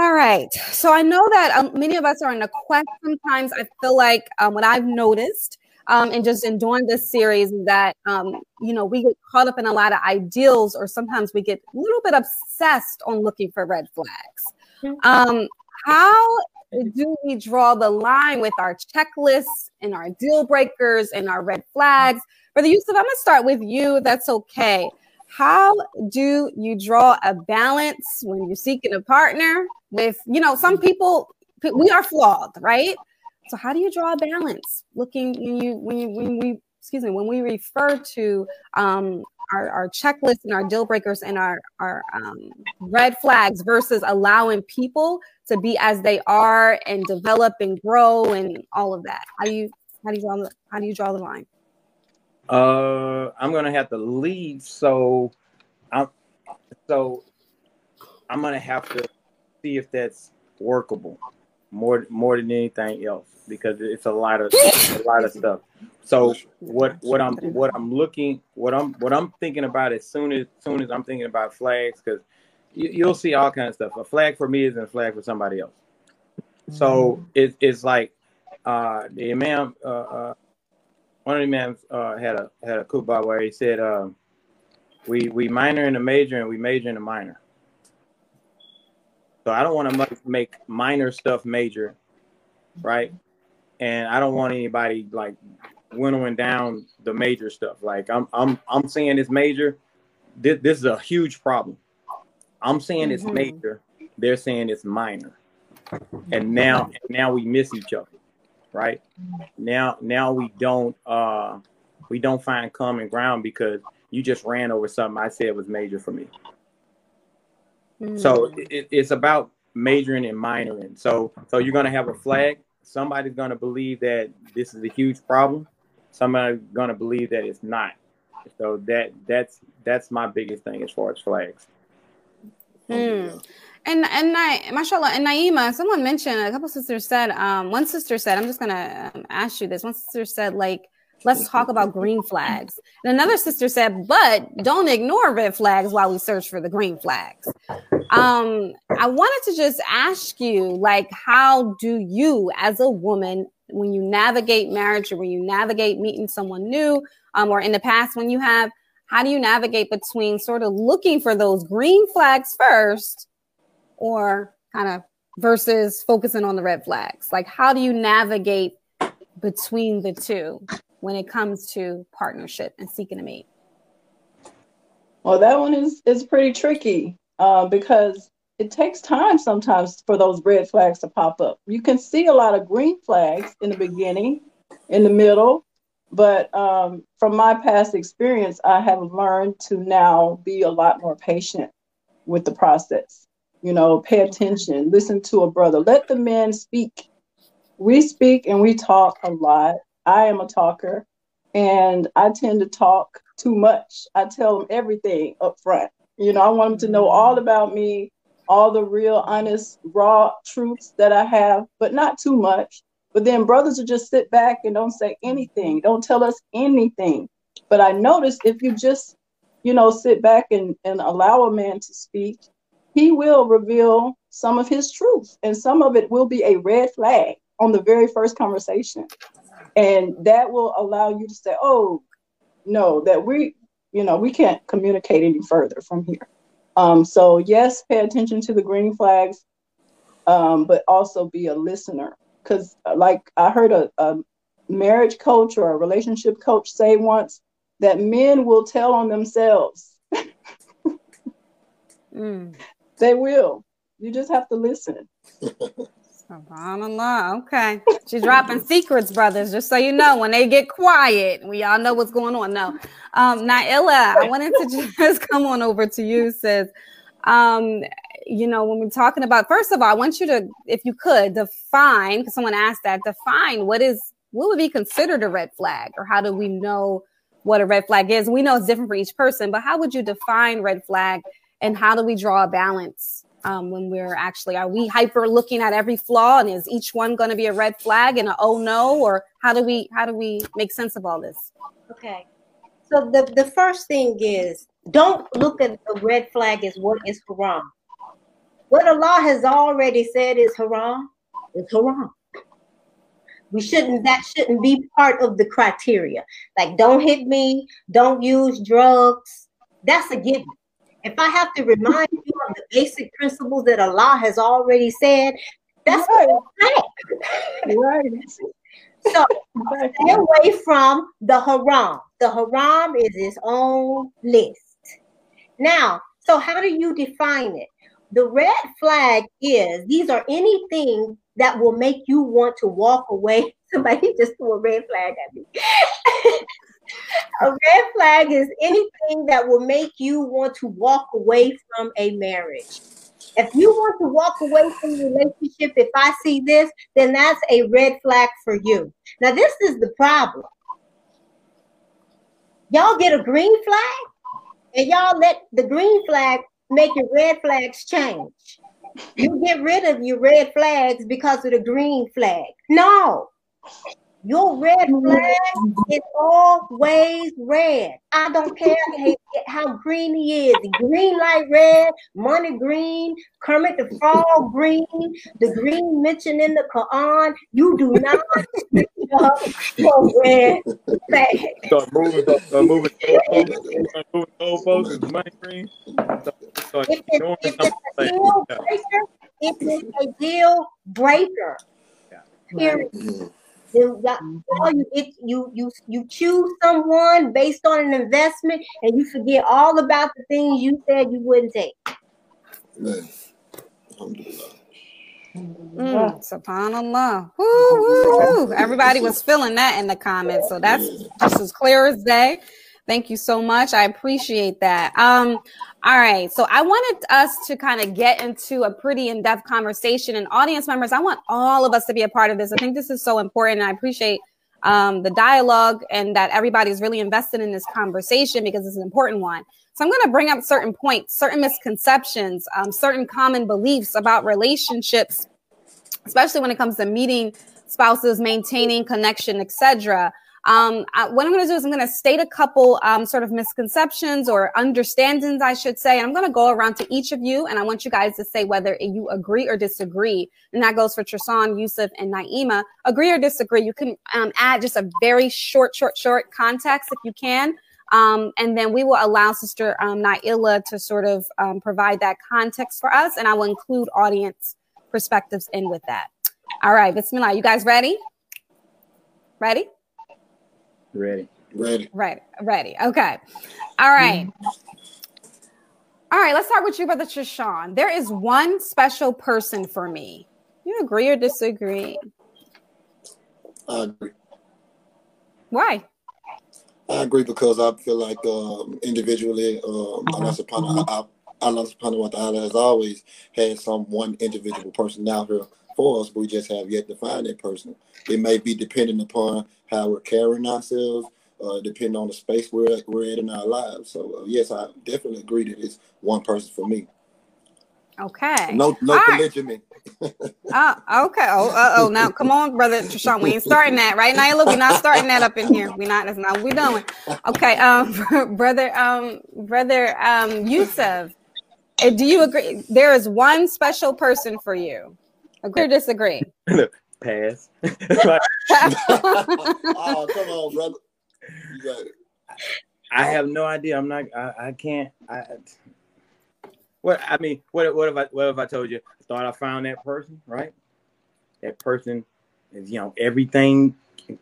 All right. So I know that um, many of us are in a quest. Sometimes I feel like um, what I've noticed um, and just in doing this series is that um, you know we get caught up in a lot of ideals, or sometimes we get a little bit obsessed on looking for red flags. Um, how do we draw the line with our checklists and our deal breakers and our red flags? Brother Yusuf, I'm gonna start with you. That's okay. How do you draw a balance when you're seeking a partner with, you know, some people we are flawed, right? So how do you draw a balance looking when you when you when we excuse me when we refer to um our, our checklist and our deal breakers and our our um, red flags versus allowing people to be as they are and develop and grow and all of that. How do you how do you draw the how do you draw the line?
Uh, I'm gonna have to leave, so I'm so I'm gonna have to see if that's workable more more than anything else because it's a lot of a lot of stuff. So what what I'm what I'm looking what I'm what I'm thinking about as soon as soon as I'm thinking about flags because you, you'll see all kinds of stuff. A flag for me isn't a flag for somebody else. So it, it's like uh, the imam, uh, uh, one of the imams uh, had a had a khutbah where he said, um, "We we minor in the major and we major in the minor." So I don't want to make minor stuff major, right? And I don't want anybody like winnowing down the major stuff. Like I'm I'm I'm saying it's major. This this is a huge problem. I'm saying it's
Mhm.
major. They're saying it's minor. And now now we miss each other, right? Now now we don't uh we don't find common ground because you just ran over something I said was major for me. So
Mm.
it, it's about majoring and minoring. So so you're gonna have a flag. Somebody's gonna believe that this is a huge problem. Somebody's gonna believe that it's not. So that that's that's my biggest thing as far as flags.
Hmm. And and I, mashallah, and Naima, someone mentioned a couple sisters said, um, one sister said, I'm just gonna um, ask you this. One sister said, like, let's talk about green flags. And another sister said, but don't ignore red flags while we search for the green flags. Um, I wanted to just ask you, like, how do you, as a woman, when you navigate marriage or when you navigate meeting someone new, um, or in the past when you have, how do you navigate between sort of looking for those green flags first or kind of versus focusing on the red flags? Like, how do you navigate between the two when it comes to partnership and seeking a mate?
Well, that one is is pretty tricky uh, because it takes time sometimes for those red flags to pop up. You can see a lot of green flags in the beginning, in the middle, but um, from my past experience, I have learned to now be a lot more patient with the process. You know, pay attention, listen to a brother, let the man speak. We speak and we talk a lot. I am a talker and I tend to talk too much. I tell them everything up front. You know, I want them to know all about me, all the real, honest, raw truths that I have, but not too much. But then brothers will just sit back and don't say anything, don't tell us anything. But I noticed if you just, you know, sit back and, and allow a man to speak, he will reveal some of his truth. And some of it will be a red flag on the very first conversation. And that will allow you to say, oh, no, that we, you know, we can't communicate any further from here. Um, so yes, pay attention to the green flags, um, but also be a listener. Because uh, like I heard a, a marriage coach or a relationship coach say once that men will tell on themselves. mm. They will. You just have to listen.
SubhanAllah. Okay. She's dropping secrets, brothers, just so you know. When they get quiet, we all know what's going on. No. Um, Naaila, I wanted to just come on over to you, says, um, you know, when we're talking about, first of all, I want you to, if you could, define, because someone asked that, define what is, what would be considered a red flag, or how do we know what a red flag is? We know it's different for each person, but how would you define red flag and how do we draw a balance um, when we're actually are we hyper looking at every flaw and is each one going to be a red flag and a oh no? Or how do we how do we make sense of all this?
Okay. So the, the first thing is don't look at the red flag as what is haram. What allah has already said is haram is haram. We shouldn't that shouldn't be part of the criteria. Like don't hit me don't use drugs. That's a given if I have to remind you of the basic principles that Allah has already said, that's right. right. So stay away from the haram. The haram is its own list. Now, so how do you define it? The red flag is these are anything that will make you want to walk away. Somebody just threw a red flag at me. a red flag is anything that will make you want to walk away from a marriage. If you want to walk away from a relationship, if I see this, then that's a red flag for you. Now, this is the problem. Y'all get a green flag, and y'all let the green flag make your red flags change. You get rid of your red flags because of the green flag. No, your red flag is always red. I don't care how green he is. Green light red, money green, Kermit the Frog green, the green mentioned in the Quran. You do not pick up your red flag. Start moving, start moving goalposts, money green. if, if it's a deal breaker, it is a deal breaker. Period. Then mm-hmm. all oh, you get you you you choose someone based on an investment and you forget all about the things you said you wouldn't take. Man.
Mm, subhanallah. Woo, woo, woo. Everybody was feeling that in the comments. So that's just as clear as day. Thank you so much. I appreciate that. Um, all right. So I wanted us to kind of get into a pretty in-depth conversation and audience members, I want all of us to be a part of this. I think this is so important. And I appreciate um, the dialogue and that everybody's really invested in this conversation because it's an important one. So I'm going to bring up certain points, certain misconceptions, um, certain common beliefs about relationships, especially when it comes to meeting spouses, maintaining connection, etc. Um, I, what I'm going to do is I'm going to state a couple um, sort of misconceptions or understandings, I should say. And I'm going to go around to each of you, and I want you guys to say whether you agree or disagree. And that goes for Tristan, Yusuf, and Naima. Agree or disagree? You can um, add just a very short, short, short context if you can. Um, and then we will allow Sister um, Naaila to sort of um, provide that context for us, and I will include audience perspectives in with that. All right, Bismillah. You guys ready? Ready?
Ready.
Ready.
Ready. Ready. Okay. All right. All right, let's start with you, Brother Trishawn. There is one special person for me. You agree or disagree?
I agree.
Why?
I agree because I feel like um, individually, um, Allah subhanahu wa- Allah subhanahu wa ta'ala has always had some one individual person out here for us, but we just have yet to find that person. It may be dependent upon how we're carrying ourselves, uh, depending on the space we're at, we're at in our lives. So uh, yes, I definitely agree that it's one person for me.
Okay.
No, no
All right.
polygamy.
Oh, okay. Oh, uh oh. Now, come on, brother Trishawn. We ain't starting that right now. Look, we're not starting that up in here. We're not. That's not what we doing. Okay. Um, brother, um, brother, um, Yusuf, uh, do you agree? There is one special person for you. Agree or disagree?
Pass.
oh, come on, brother. You got it.
I have no idea. I'm not. I, I can't. I. What I mean, what what if I what if I told you? I thought I found that person, right? That person is, you know, everything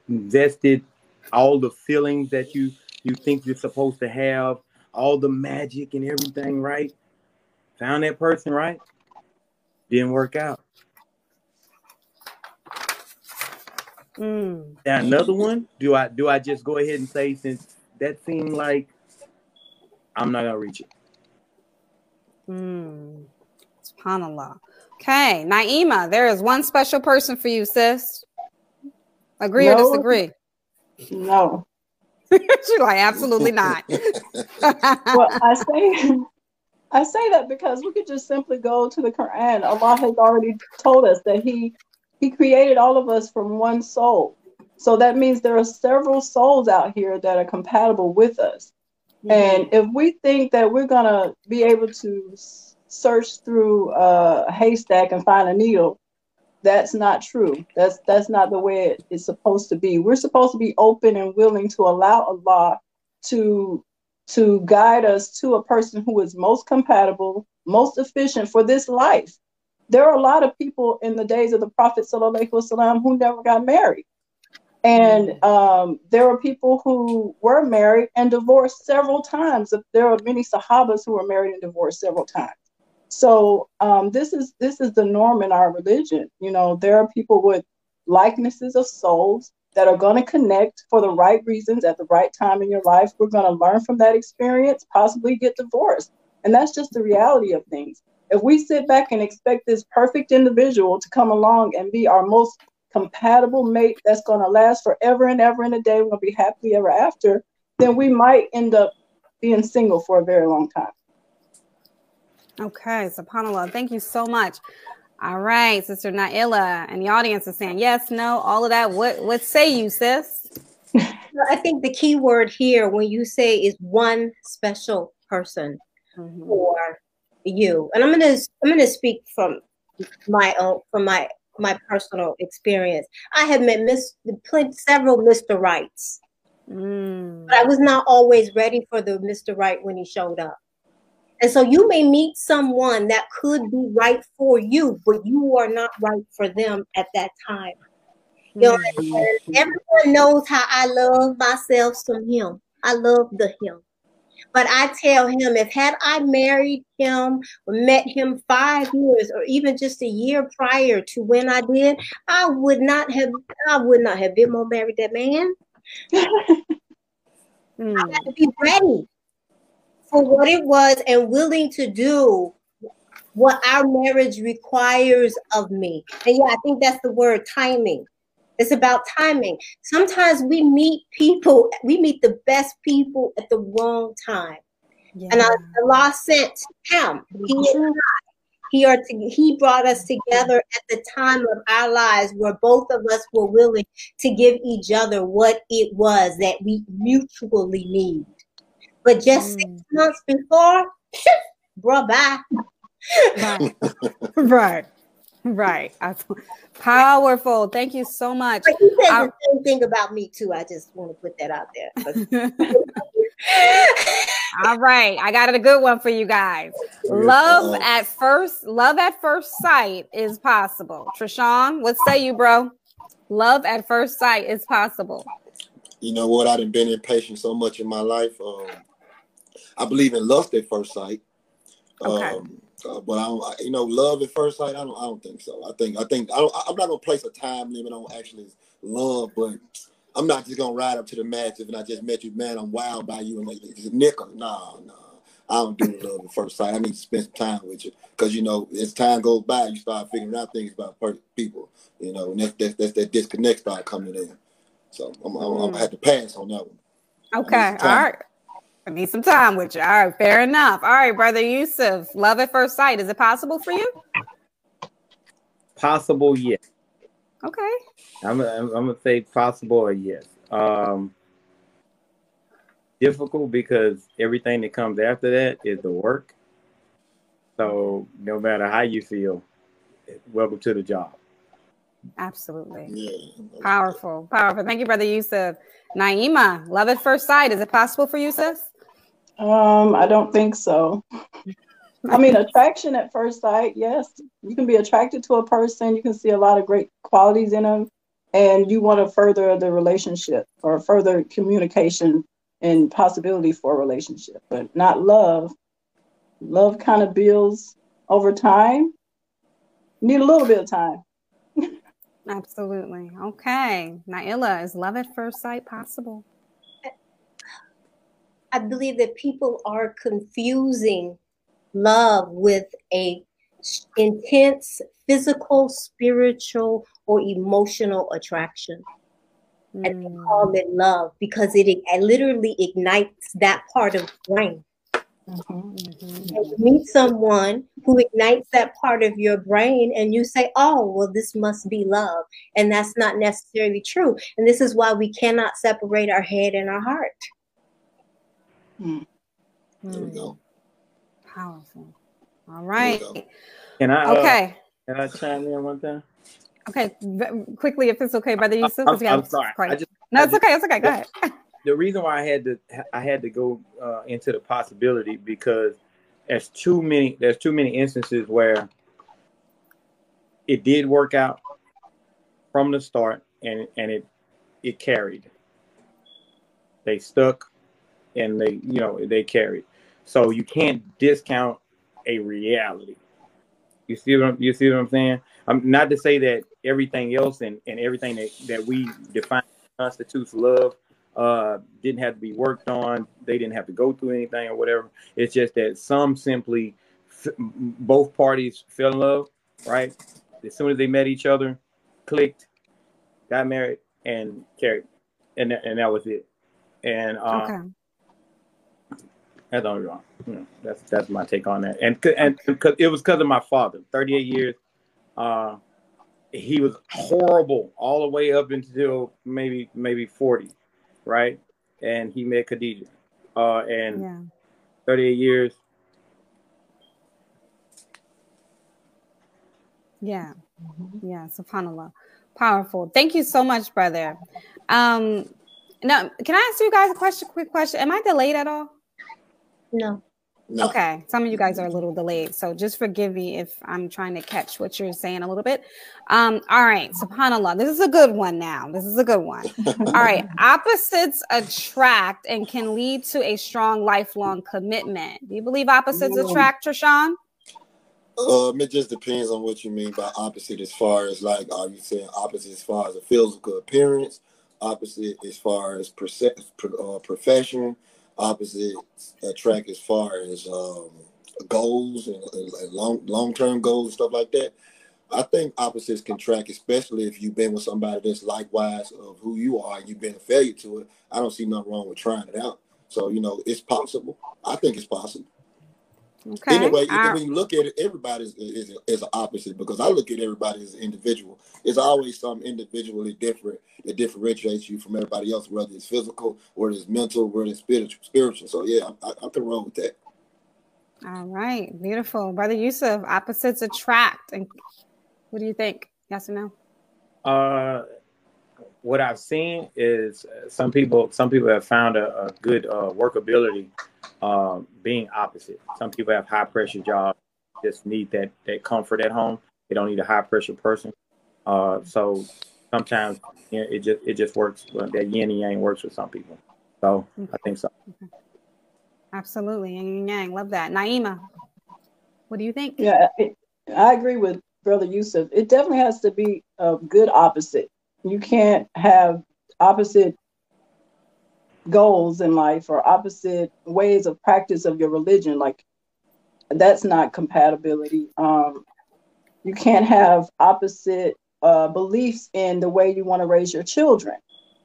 invested, all the feelings that you you think you're supposed to have, all the magic and everything, right? Found that person, right? Didn't work out.
Mm.
Now another one. Do I do I just go ahead and say since that seemed like I'm not gonna reach it?
Mm. SubhanAllah. Okay, Naima, there is one special person for you, sis. Agree
No.
or disagree?
No.
She's like, absolutely not.
Well, I say I say that because we could just simply go to the Quran. Allah has already told us that He He created all of us from one soul. So that means there are several souls out here that are compatible with us. Mm-hmm. And if we think that we're gonna be able to search through uh, a haystack and find a needle, that's not true. That's that's not the way it is supposed to be. We're supposed to be open and willing to allow Allah to to guide us to a person who is most compatible, most efficient for this life. There are a lot of people in the days of the Prophet Wasallam who never got married. And um, there are people who were married and divorced several times. There are many Sahabas who were married and divorced several times. So um, this is this is the norm in our religion. You know, there are people with likenesses of souls that are going to connect for the right reasons at the right time in your life. We're going to learn from that experience, possibly get divorced, and that's just the reality of things. If we sit back and expect this perfect individual to come along and be our most compatible mate that's going to last forever and ever and a day, we're going to be happy ever after, then we might end up being single for a very long time.
Okay, subhanAllah. Thank you so much. All right, Sister Naaila, and the audience is saying yes, no, all of that. What what say you, sis?
I think the key word here when you say is one special person
Mhm.
for you. And I'm gonna I'm gonna speak from my own from my my personal experience. I have met Miss several Mr. Rights,
Mm.
but I was not always ready for the Mr. Right when he showed up. And so you may meet someone that could be right for you, but you are not right for them at that time. You know, and everyone knows how I love myself some him. I love the him. But I tell him if had I married him or met him five years or even just a year prior to when I did, I would not have I would not have been more married that man.
Mm.
I had to be ready for what it was and willing to do what our marriage requires of me. And yeah, I think that's the word timing. It's about timing. Sometimes we meet people, we meet the best people at the wrong time.
Yeah.
And Allah sent him. He, and I, he, are to, he brought us together at the time of our lives where both of us were willing to give each other what it was that we mutually need. But just six
Mm.
months before, bruh, bye.
right, right, right. Powerful. Thank you so much.
But he said
I-
the same thing about me too. I just want to put that out there.
All right, I got a good one for you guys. Love at first, love at first sight is possible. Trishawn, what say you, bro? love at first sight is possible?
You know what? I've been impatient so much in my life. Um, I believe in lust at first sight.
Okay.
Um, uh, but I don't, I, you know, love at first sight. I don't. I don't think so. I think. I think. I don't, I'm not gonna place a time limit on actually love, but I'm not just gonna ride up to the massive and I just met you, man. I'm wild by you and like just nickel. Nah, nah. I don't do love at first sight. I need to spend some time with you because you know as time goes by, you start figuring out things about people. You know, and that's that's, that's that disconnect start coming in. So I'm, I'm, I'm gonna have to pass on that one.
Okay, all right. I need some time with you. All right, fair enough. All right, brother Yusuf, love at first sight. Is it possible for you?
Possible, yes.
Okay.
I'm, I'm, I'm gonna say possible or yes. Um, difficult because everything that comes after that is the work. So no matter how you feel, welcome to the job.
Absolutely. Powerful. Powerful. Thank you, Brother Yusuf. Naima, love at first sight. Is it possible for you, sis?
Um, I don't think so. I mean, attraction at first sight, yes. You can be attracted to a person, you can see a lot of great qualities in them, and you want to further the relationship or further communication and possibility for a relationship, but not love. Love kind of builds over time. You need a little bit of time.
Absolutely. Okay. Naaila, is love at first sight possible?
I believe that people are confusing love with a intense physical, spiritual, or emotional attraction. Mm. And they call it love because it, it literally ignites that part of the brain. Mm-hmm, mm-hmm. You meet someone who ignites that part of your brain, and you say, Oh, well, this must be love. And that's not necessarily true. And this is why we cannot separate our head and our heart.
Mm. There we go.
Powerful. All right.
Can I?
Uh, okay.
Uh, can I chime in one thing?
Okay, quickly, if it's okay, brother Yusuf.
I'm, I'm sorry. I just,
no, it's just, okay. It's okay. Go ahead.
The reason why I had to I had to go uh, into the possibility because there's too many there's too many instances where it did work out from the start and and it it carried. They stuck and they you know they carried. So you can't discount a reality. You see what I'm, you see what I'm saying? I'm not to say that everything else and, and everything that, that we define constitutes love uh, didn't have to be worked on. They didn't have to go through anything or whatever. It's just that some simply f- both parties fell in love, right? As soon as they met each other, clicked, got married, and carried, and and that was it. And uh, okay. That's all wrong. You that's that's my take on that. And and cause it was because of my father. Thirty eight years. Uh, he was horrible all the way up until maybe maybe forty, right? And he met Khadijah. Uh, and yeah. thirty eight years.
Yeah, yeah, subhanallah, powerful. Thank you so much, brother. Um, now, can I ask you guys a question? Quick question: Am I delayed at all?
No.
No.
Okay, some of you guys are a little delayed, so just forgive me if I'm trying to catch what you're saying a little bit. Um, all right, subhanallah, this is a good one now. This is a good one. all right, opposites attract and can lead to a strong lifelong commitment. Do you believe opposites attract, Trishan?
Um, it just depends on what you mean by opposite. As far as like, are you saying opposite as far as a physical appearance, opposite as far as perce- uh, profession? Opposite attract as far as um, goals and, and long long term goals and stuff like that. I think opposites can track, especially if you've been with somebody that's likewise of who you are and you've been a failure to it. I don't see nothing wrong with trying it out. So you know, it's possible. I think it's possible. Okay. Anyway, uh, when you look at it, everybody is, is, is an opposite because I look at everybody as an individual. It's always something individually different that differentiates you from everybody else, whether it's physical, whether it's mental, whether it's spiritual. spiritual. So yeah, I, I can roll with that.
All right, beautiful, brother Yusuf. Opposites attract, and what do you think? Yes or no?
Uh, what I've seen is some people some people have found a, a good uh, workability uh, being opposite. Some people have high pressure jobs, just need that that comfort at home. They don't need a high pressure person. Uh, so sometimes you know, it just it just works. That yin and yang works for some people. So I think so.
Absolutely, yin and yang. Love that, Naima. What do you think?
Yeah, it, I agree with Brother Yusuf. It definitely has to be a good opposite. You can't have opposite goals in life or opposite ways of practice of your religion. Like that's not compatibility. Um, you can't have opposite uh, beliefs in the way you want to raise your children.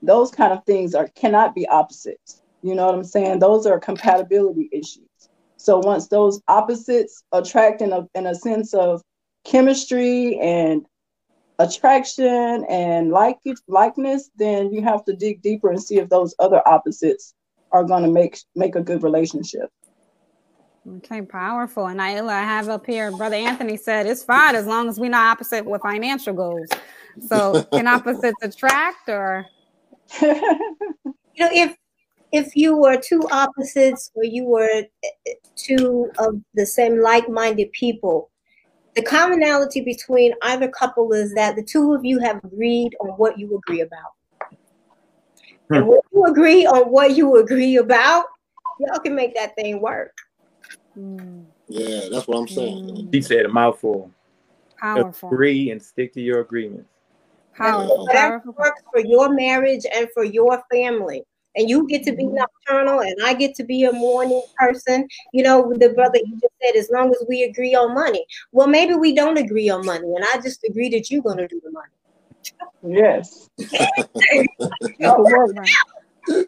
Those kind of things are cannot be opposites. You know what I'm saying? Those are compatibility issues. So once those opposites attract in a in a sense of chemistry and attraction and like likeness, then you have to dig deeper and see if those other opposites are going to make make a good relationship.
Okay, powerful. And I, I have up here, Brother Anthony said it's fine as long as we're not opposite with financial goals. So can opposites attract or?
you know, if if you were two opposites or you were two of the same like-minded people, the commonality between either couple is that the two of you have agreed on what you agree about. Hmm. And when you agree on what you agree about, y'all can make that thing work.
Yeah, that's what I'm saying.
He said a mouthful.
Powerful.
Agree and stick to your agreements.
Powerful. Whatever works for your marriage and for your family. And you get to be mm-hmm. nocturnal, and I get to be a morning person. You know, the brother you just said, as long as we agree on money. Well, maybe we don't agree on money, and I just agree that you're going to do the money.
Yes.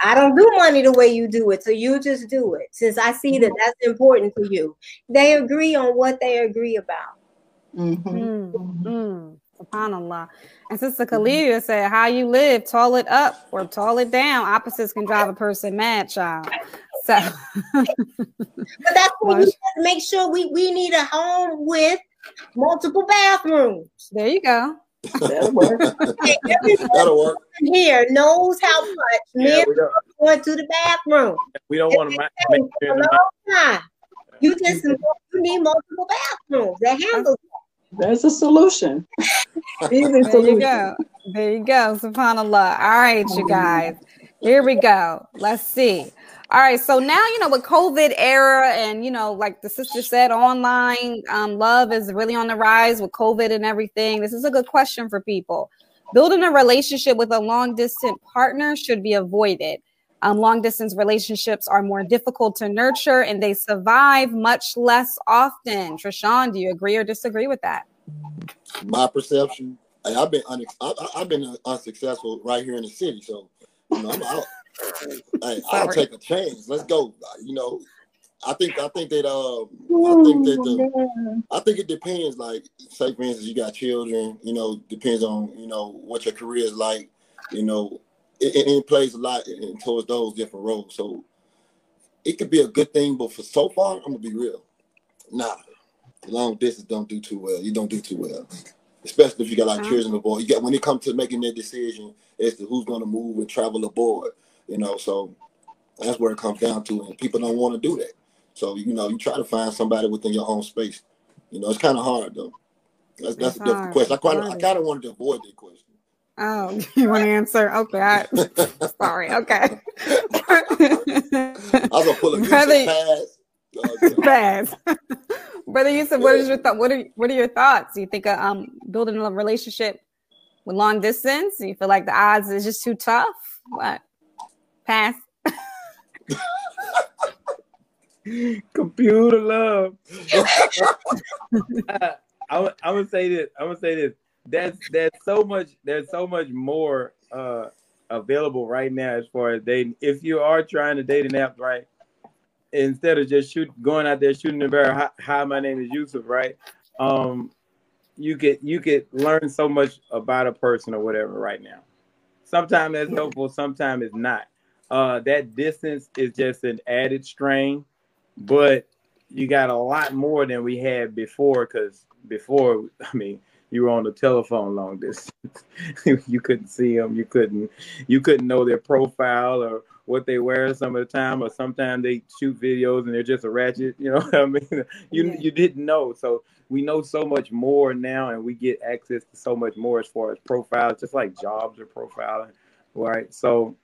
I don't do money the way you do it, so you just do it. Since I see that that's important to you, they agree on what they agree about.
Mm-hmm. Mm-hmm. SubhanAllah. And Sister mm-hmm. Khalil said, How you live, tall it up or tall it down. Opposites can drive a person mad, child. So
but that's what you make sure we, we need a home with multiple bathrooms.
There you go.
That'll work.
That'll work.
Here knows how much yeah, men are going to the bathroom.
We don't want to make,
a long time. You just you need multiple bathrooms that handle
There's a solution.
Easy there solution. you go. There you go. SubhanAllah. All right, you guys. Here we go. Let's see. All right, so now you know with COVID era and you know, like the sister said, online um, love is really on the rise with COVID and everything. This is a good question for people. Building a relationship with a long distant partner should be avoided. Um, long distance relationships are more difficult to nurture and they survive much less often. Trishan, do you agree or disagree with that?
My perception, I've been un- I've been unsuccessful right here in the city, so you know, I'm out hey, I'll take a chance. Let's go. You know, I think I think that uh, I think that the, I think it depends. Like, say for instance, you got children. You know, depends on you know what your career is like. You know, it, it plays a lot in, in, towards those different roles. So it could be a good thing, but for so far, I'm gonna be real. Nah, long distance don't do too well. You don't do too well, especially if you got like uh-huh. children aboard. You got when it comes to making that decision as to who's gonna move and travel aboard you know, so that's where it comes down to, and people don't want to do that. So you know, you try to find somebody within your own space. You know, it's kind of hard though. That's that's a different question. I kind of I kind of wanted to avoid that question.
Oh, you want to answer? Okay, I, sorry. Okay.
I was gonna pull a Brother, pass.
pass. Brother Yusuf, what is your thought? What are what are your thoughts? Do you think uh, um building a relationship with long distance? Do you feel like the odds is just too tough? What? Pass.
Computer love. uh, I, I would say this. I would say this. That's that's so much. There's so much more uh, available right now as far as dating. If you are trying to date an app, right? Instead of just shoot going out there shooting the bear. Hi, hi, my name is Yusuf, right? Um, you could you could learn so much about a person or whatever right now. Sometimes that's helpful. Sometimes it's not. Uh, that distance is just an added strain, but you got a lot more than we had before. Because before, I mean, you were on the telephone long distance. you couldn't see them. You couldn't. You couldn't know their profile or what they wear some of the time, or sometimes they shoot videos and they're just a ratchet. You know what I mean? You
Yeah.
you didn't know, so we know so much more now, and we get access to so much more as far as profiles, just like jobs or profiling, right? So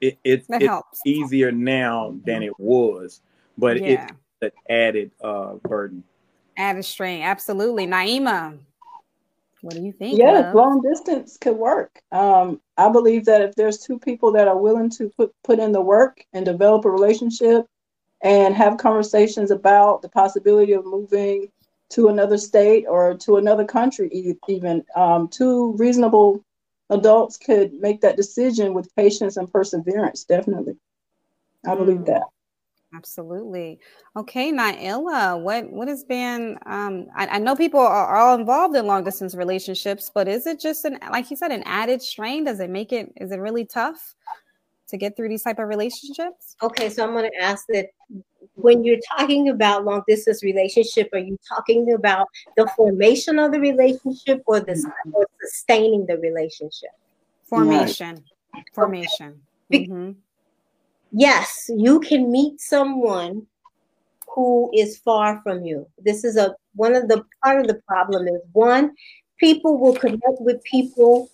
it, it it's
helps.
easier now than it was, but
Yeah.
it's an added uh, burden.
Added strain. Absolutely. Naima, what do you think?
Yes,
love?
long distance could work. Um, I believe that if there's two people that are willing to put put in the work and develop a relationship and have conversations about the possibility of moving to another state or to another country, even um, two reasonable adults could make that decision with patience and perseverance. Definitely, I believe
Mm.
that.
Absolutely. Okay, Naaila, what what has been? Um, I, I know people are all involved in long distance relationships, but is it just an like you said, an added strain? Does it make it? Is it really tough to get through these type of relationships?
Okay, so I'm going to ask that when you're talking about long distance relationship, are you talking about the formation of the relationship or the or sustaining the relationship?
Formation, formation.
Be-
Mhm.
Yes, you can meet someone who is far from you. This is a one of the part of the problem is one, people will connect with people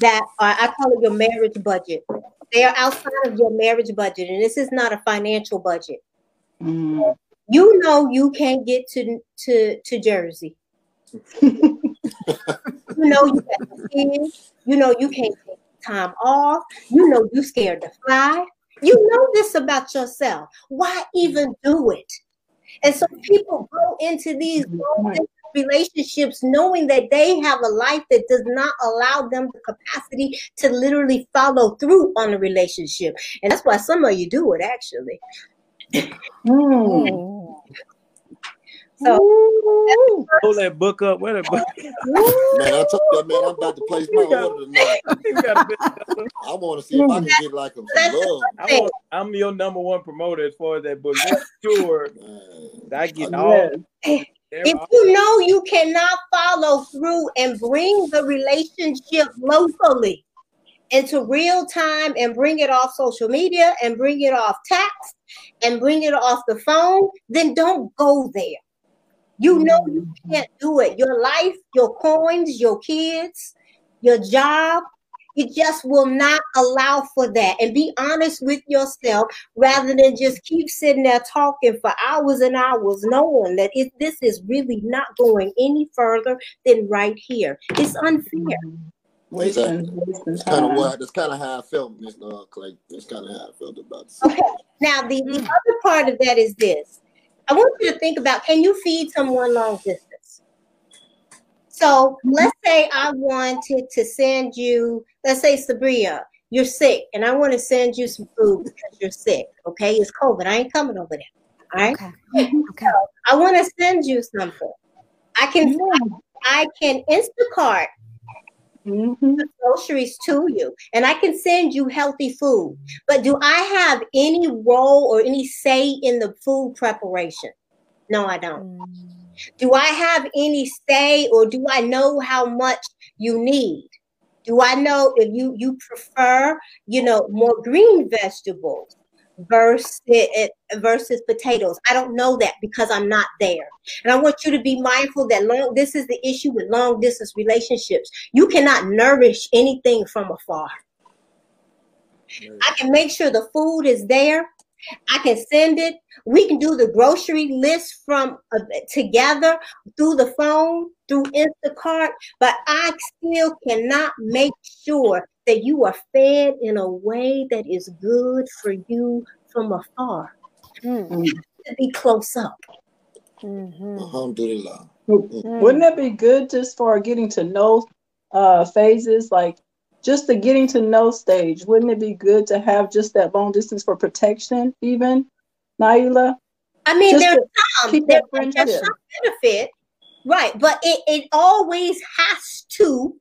that are I call it your marriage budget. They are outside of your marriage budget, and this is not a financial budget.
Mm.
You know you can't get to to to Jersey. You know you got kids. You know you can't take time off. You know you scared to fly. You know this about yourself. Why even do it? And so people go into these distance relationships knowing that they have a life that does not allow them the capacity to literally follow through on a relationship. And that's why some of you do it actually.
Mm.
Ooh.
So
Pull that book up. Where that book?
Man, I told you, man, I'm about to place my order tonight.
You got a bit-
I want to see if I can get like some
That's-
love.
I want, I'm your number one promoter as far as that book. Make sure that I get
I
all.
Yes.
if you know you cannot follow through and bring the relationship locally into real time and bring it off social media and bring it off text and bring it off the phone, then don't go there. You know you can't do it. Your life, your coins, your kids, your job, it just will not allow for that. And be honest with yourself rather than just keep sitting there talking for hours and hours, knowing that it, this is really not going any further than right here. It's unfair.
Wasting, wasting
That's kind of what. That's kind of how I felt, Miss uh, Clay. That's kind of how I felt about it.
Okay. Now, the, the other part of that is this. I want you to think about can you feed someone long distance? So let's say I wanted to send you, let's say Sabria, you're sick, and I want to send you some food because you're sick. Okay, it's COVID. I ain't coming over there. All right.
Okay. Okay.
I want to send you something. I can I can Instacart
Mhm.
groceries to you and I can send you healthy food. But do I have any role or any say in the food preparation? No, I don't.
Mm.
Do I have any say or do I know how much you need? Do I know if you you prefer, you know, more green vegetables versus versus potatoes? I don't know that because I'm not there. And I want you to be mindful that long this is the issue with long distance relationships. You cannot nourish anything from afar. I can make sure the food is there. I can send it. We can do the grocery list from uh, together through the phone, through Instacart, but I still cannot make sure that you are fed in a way that is good for you from afar.
Mm.
To be close up.
Mhm.
Alhamdulillah.
Wouldn't that be good just for getting to know uh, phases, like just the getting to know stage? Wouldn't it be good to have just that long distance for protection, even, Naaila?
I mean,
Just
there's some,
keep
there- there's some benefit, right? But it, it always has to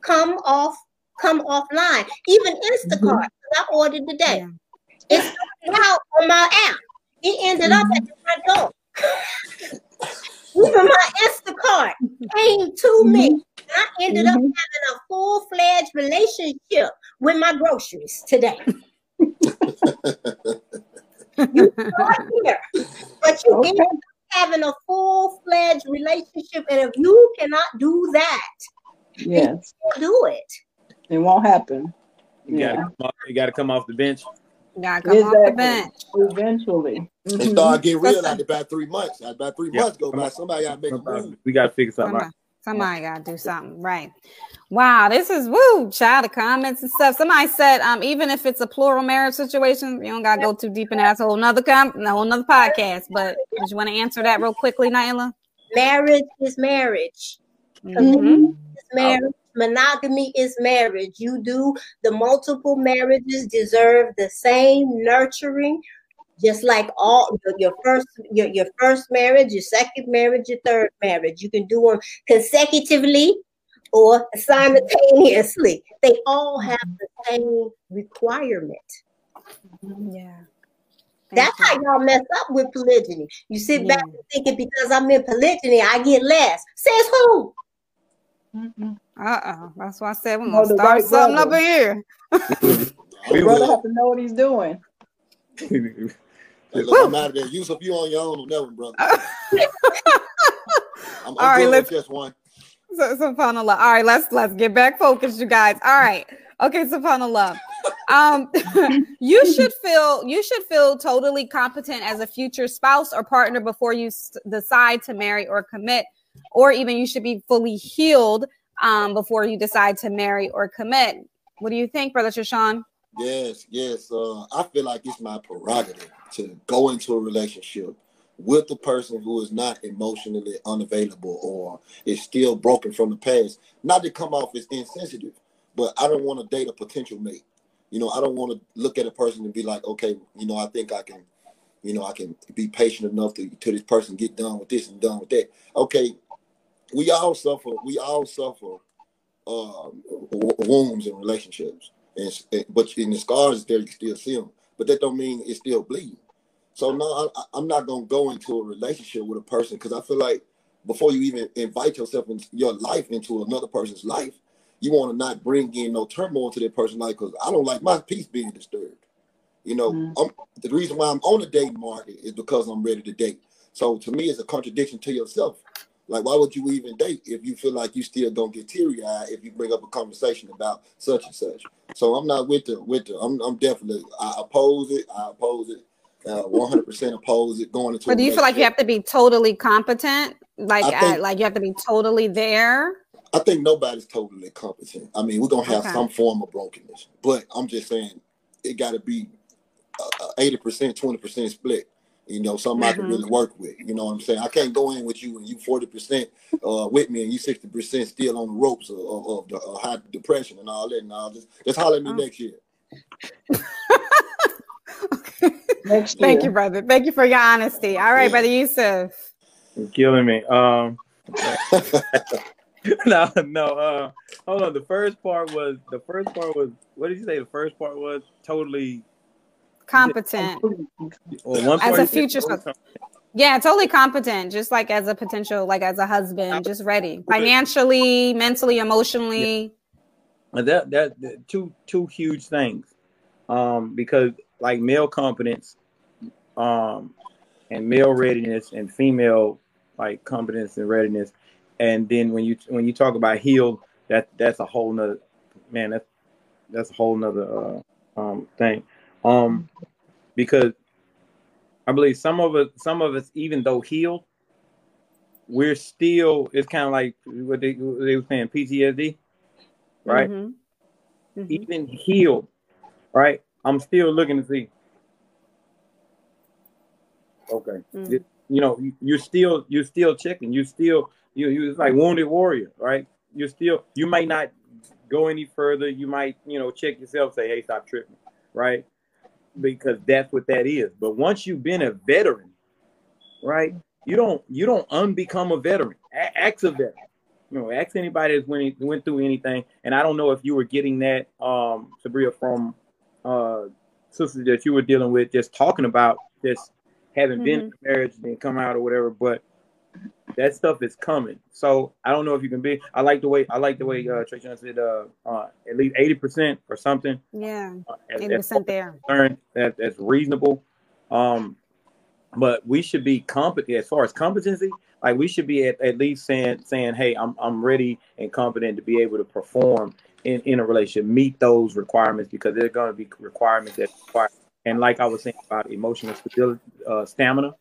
come off come offline. Even Instacart, mm-hmm. 'cause I ordered today.
Yeah.
It started out on my app. It ended up at mm-hmm. the front door. Even my Instacart came to me. And I ended up
Mhm.
having a full fledged relationship with my groceries today. you start here, but you
Okay.
end up having a full fledged relationship, and if you cannot do that,
Yes,
do it.
It won't happen.
You
Yeah.
gotta come off, you gotta come off the bench.
Gotta come off the bench.
Eventually.
It
Mhm.
started getting real
That's-
after about three months. After about three
Yeah.
months go by, somebody got to make a move.
We gotta figure something
Somebody,
out.
somebody gotta do something, right? Wow, this is woo, child of comments and stuff. Somebody said, um, even if it's a plural marriage situation, you don't gotta go too deep in that. That's a whole nother com, a whole nother podcast. But did you want to answer that real quickly, Naaila?
Marriage is marriage.
Mhm.
is marriage. Monogamy is marriage. You do the multiple marriages deserve the same nurturing, just like all your, first your, your first marriage, your second marriage, your third marriage. You can do them consecutively or simultaneously. They all have the same requirement.
Yeah.
That's how y'all mess up with polygyny. You sit back and thinking because I'm in polygyny, I get less. Says who?
Mhm.
Uh oh. That's why I said we're gonna start
right
something up in here.
I'm
Brother
good.
have to know what he's doing.
Hey, look, I'm out of there. Yusuf, you on your own on that one, brother. I'm, I'm
All right, let's-
with just one.
So, subhanallah. All right, let's let's get back focused, you guys. All right. Okay, subhanallah. Um, you should feel you should feel totally competent as a future spouse or partner before you s- decide to marry or commit, or even you should be fully healed um, before you decide to marry or commit. What do you think, Brother Shashan?
Yes, yes. Uh, I feel like it's my prerogative to go into a relationship with the person who is not emotionally unavailable or is still broken from the past. Not to come off as insensitive, but I don't want to date a potential mate. You know, I don't want to look at a person and be like, okay, you know, I think I can, you know, I can be patient enough to to this person get done with this and done with that. Okay, we all suffer. We all suffer w- wounds in relationships and, and- but in the scars there you still see them but that don't mean it's still bleeding so no I, i'm not going to go into a relationship with a person because i feel like before you even invite yourself into your life into another person's life you want to not bring in no turmoil to that person's life because i don't like my peace being disturbed you know
Mm.
I'm, the reason why i'm on the dating market is because i'm ready to date so to me it's a contradiction to yourself like, why would you even date if you feel like you still don't get teary eyed if you bring up a conversation about such and such? So I'm not with the with the. I'm, I'm definitely I oppose it. I oppose it. Uh, 100% oppose it. Going into.
But do you feel like you have to be totally competent? Like,
I think-
uh, like you have to be totally there?
I think nobody's totally competent. I mean, we're gonna have
Okay.
some form of brokenness, but I'm just saying it got to be eighty percent, twenty percent split. You know, something I can
Mhm.
really work with. You know what I'm saying? I can't go in with you and you forty percent uh, with me and you sixty percent still on the ropes of, of, of the uh, high depression and all that. And all just just holler at me
Oh.
next year.
Next year.
Thank you, brother. Thank you for your honesty. All right,
Yeah.
brother Yusuf.
You're killing me. Um, no, no. Uh, hold on. The first part was the first part was what did you say? The first part was totally.
Competent.
Well,
As a future. Yeah, totally competent. Just like as a potential, like as a husband, just ready. Financially, mentally, emotionally.
And that, that that two two huge things um because like male competence um and male readiness and female like competence and readiness and then when you when you talk about healed that that's a whole nother man that's that's a whole nother uh, um thing um because i believe some of us some of us even though healed we're still it's kind of like what they, what they were saying ptsd right
Mhm. Mhm.
even healed, right? I'm still looking to see. Okay,
Mm.
you know, you- you're still you're still checking. You still you you it's like wounded warrior, right? You're still you might not go any further. You might you know check yourself, say, hey, stop tripping, right? Because that's what that is. But once you've been a veteran, right? You don't you don't unbecome a veteran. A- ask a veteran. You know, ask anybody that's went went through anything. And I don't know if you were getting that, um, Sabria, from uh sisters that you were dealing with, just talking about just having been in marriage and come out or whatever. But that stuff is coming. So I don't know if you can be. I like the way I like the way uh, Tracy said uh, uh, at least eighty percent or something.
Yeah,
Uh,
eighty percent there.
that that's reasonable. Um, but we should be competent as far as competency. Like we should be at, at least saying saying, hey, I'm I'm ready and competent to be able to perform in, in a relationship, meet those requirements because there are going to be requirements that require. And like I was saying about emotional stability, uh, stamina,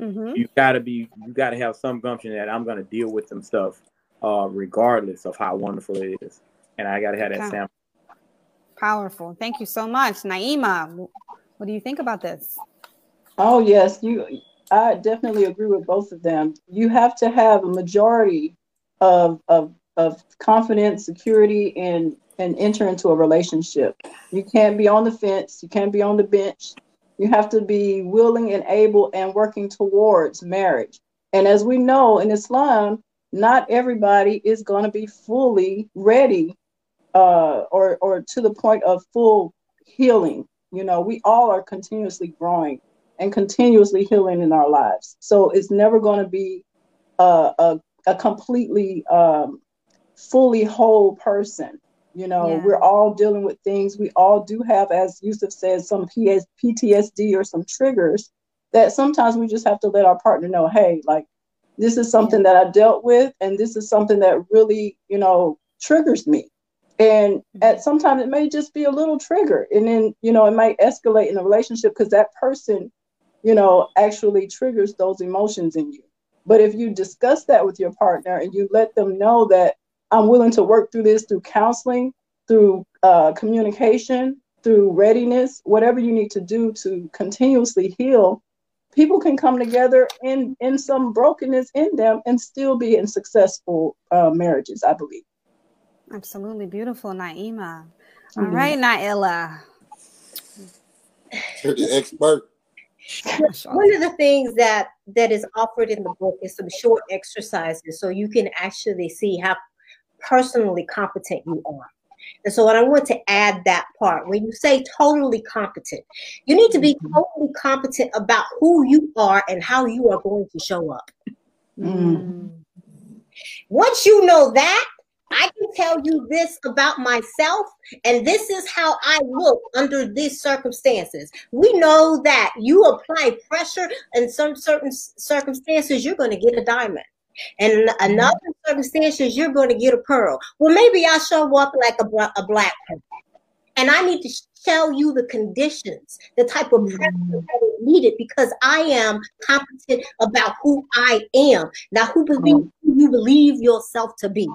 Mm-hmm.
you gotta be you gotta have some gumption that I'm gonna deal with some stuff, uh, regardless of how wonderful it is, and I gotta have that
Okay.
stamina.
Powerful. Thank you so much, Naima. What do you think about this?
Oh yes, you. I definitely agree with both of them. You have to have a majority of of of confidence, security, and and enter into a relationship. You can't be on the fence. You can't be on the bench. You have to be willing and able and working towards marriage. And as we know in Islam, not everybody is going to be fully ready uh, or or to the point of full healing. You know, we all are continuously growing and continuously healing in our lives. So it's never going to be a, a, a completely um, fully whole person. You know,
Yeah.
we're all dealing with things. We all do have, as Yusuf says, some PS, PTSD or some triggers that sometimes we just have to let our partner know, hey, like this is something that I dealt with, and this is something that really, you know, triggers me. And mm-hmm. at sometimes it may just be a little trigger, and then you know it might escalate in the relationship because that person, you know, actually triggers those emotions in you. But if you discuss that with your partner and you let them know that I'm willing to work through this through counseling, through uh, communication, through readiness, whatever you need to do to continuously heal, people can come together in in some brokenness in them and still be in successful uh, marriages. I believe.
Absolutely beautiful, Naima. All
Mhm.
right, Naaila.
You're the expert.
One of the things that that is offered in the book is some short exercises so you can actually see how personally competent you are. And so, what I want to add that part when you say totally competent, you need to be totally competent about who you are and how you are going to show up.
Mm.
Once you know that, I can tell you this about myself, and this is how I look under these circumstances. We know that you apply pressure in some certain circumstances, you're going to get a diamond. And in another circumstances, you're going to get a pearl. Well, maybe I show up like a, a black pearl. And I need to tell you the conditions, the type of pressure mm-hmm. that is needed because I am competent about who I am. Now, who believe oh. who you believe yourself to be,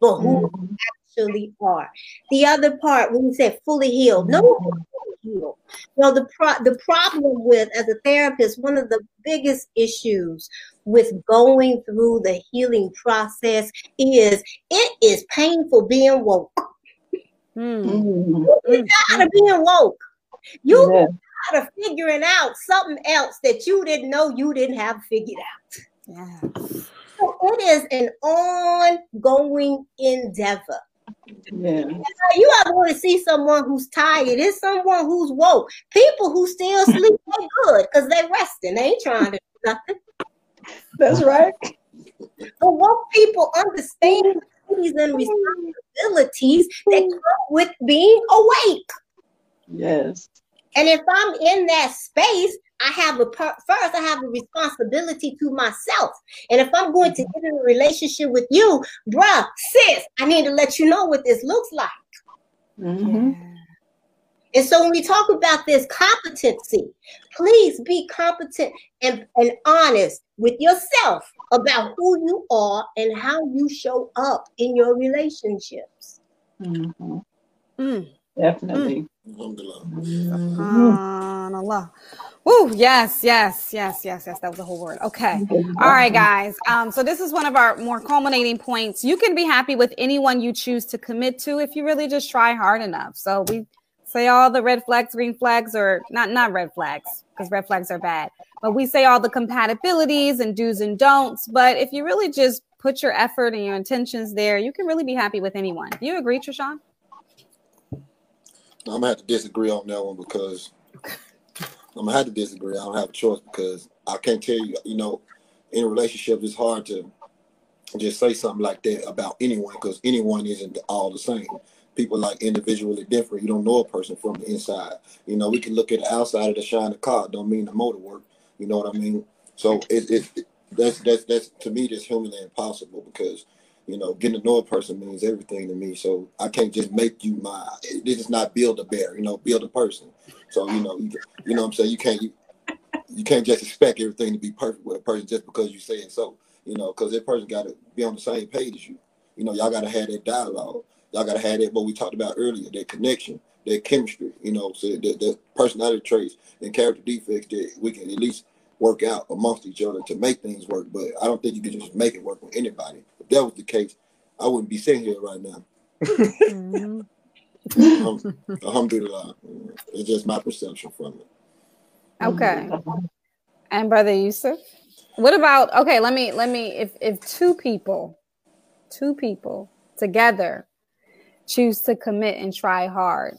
but who
Mhm.
actually are. The other part, when you say fully healed, no mm-hmm. One is fully healed. Well, the pro- the problem with as a therapist, one of the biggest issues with going through the healing process is it is painful being woke.
Mhm.
You tired of being woke. You
Yeah.
tired of figuring out something else that you didn't know you didn't have figured out.
Yeah.
So it is an ongoing endeavor.
Yeah.
You are going to see someone who's tired. It's someone who's woke. People who still sleep, they good because they're resting. They ain't trying to do nothing.
That's right.
But woke people understand the duties and responsibilities that come with being awake.
Yes.
And if I'm in that space, I have a per- first I have a responsibility to myself. And if I'm going to get in a relationship with you, bruh, sis, I need to let you know what this looks like.
hmm
And so when we talk about this competency, please be competent and, and honest with yourself about who you are and how you show up in your relationships.
hmm
Mm.
Definitely.
Alhamdulillah.
Mhm.
Woo, yes, yes, yes, yes, yes. That was the whole word. Okay. All right, guys. Um, so this is one of our more culminating points. You can be happy with anyone you choose to commit to if you really just try hard enough. So we say all the red flags, green flags, or not not red flags, because red flags are bad. But we say all the compatibilities and do's and don'ts. But if you really just put your effort and your intentions there, you can really be happy with anyone. Do you agree, Trishawn?
I'm gonna have to disagree on that one because I'm gonna have to disagree. I don't have a choice because I can't tell you. You know, in a relationship, it's hard to just say something like that about anyone because anyone isn't all the same. People like individually different. You don't know a person from the inside. You know, we can look at the outside of the shiny car, don't mean the motor work. You know what I mean? So it, it, it that's that's that's to me that's humanly impossible because you know getting to know a person means everything to me. So I can't just make you my. This is not build a bear. You know, build a person. So you know, you, you know what I'm saying. You can't you, you can't just expect everything to be perfect with a person just because you say it so you know, because that person got to be on the same page as you. You know, y'all got to have that dialogue. Y'all got to have that what we talked about earlier, that connection, that chemistry. You know, so the, the personality traits and character defects that we can at least work out amongst each other to make things work. But I don't think you can just make it work with anybody. If that was the case, I wouldn't be sitting here right now. mm-hmm. um, alhamdulillah. It's just my perception from it.
Okay. And brother Yusuf? What about okay, let me let me if if two people, two people together choose to commit and try hard.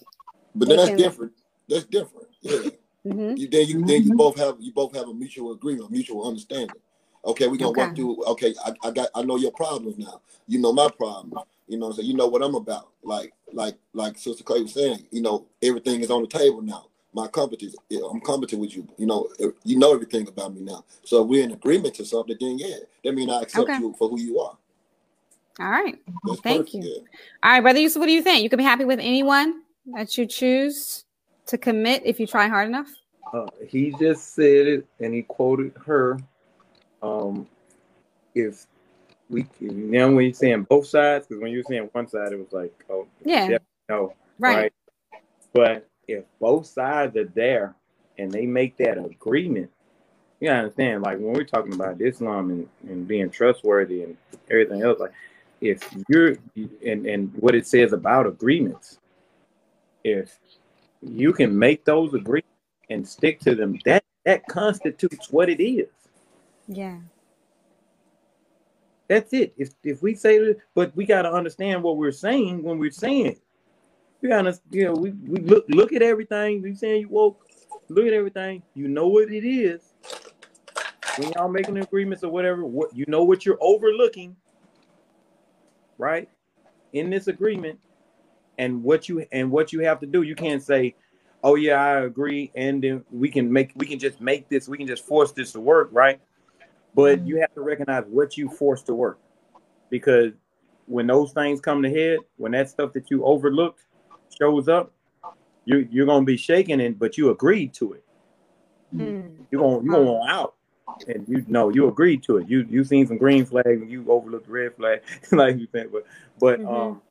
But then that's can, different. That's different. Yeah. Mm-hmm. You, then you then you both have you both have a mutual agreement, mutual understanding. Okay, we're gonna okay. work through okay, I, I got I know your problems now. You know my problems. You know, so you know what I'm about. Like like like Sister Clay was saying, you know, everything is on the table now my competence. I'm competent with you. You know, you know everything about me now. So if we're in agreement to something, then yeah, that means I accept okay. you for who you are.
All right. That's Thank perfect, you. Yeah. All right, brother Yusuf, what do you think? You can be happy with anyone that you choose to commit if you try hard enough?
Uh, he just said it and he quoted her. Um, if we now when you're saying both sides, because when you're saying one side, it was like, oh,
yeah,
no, right. right. But if both sides are there and they make that agreement, you understand, like when we're talking about Islam and, and being trustworthy and everything else, like if you're and, and what it says about agreements, if you can make those agreements and stick to them, that that constitutes what it is.
Yeah.
That's it. If if we say but we got to understand what we're saying when we're saying it gotta, you know, we, we look look at everything. We saying you woke, look at everything. You know what it is. When y'all making agreements or whatever, what you know what you're overlooking, right? In this agreement, and what you and what you have to do. You can't say, "Oh yeah, I agree," and then we can make we can just make this. We can just force this to work, right? But you have to recognize what you force to work, because when those things come to head, when that stuff that you overlooked shows up, you you're gonna be shaking it, but you agreed to it. Mm. You're gonna you gonna out, and you know you agreed to it. You you seen some green flag and you overlooked the red flag, like you think. But but mm-hmm. um,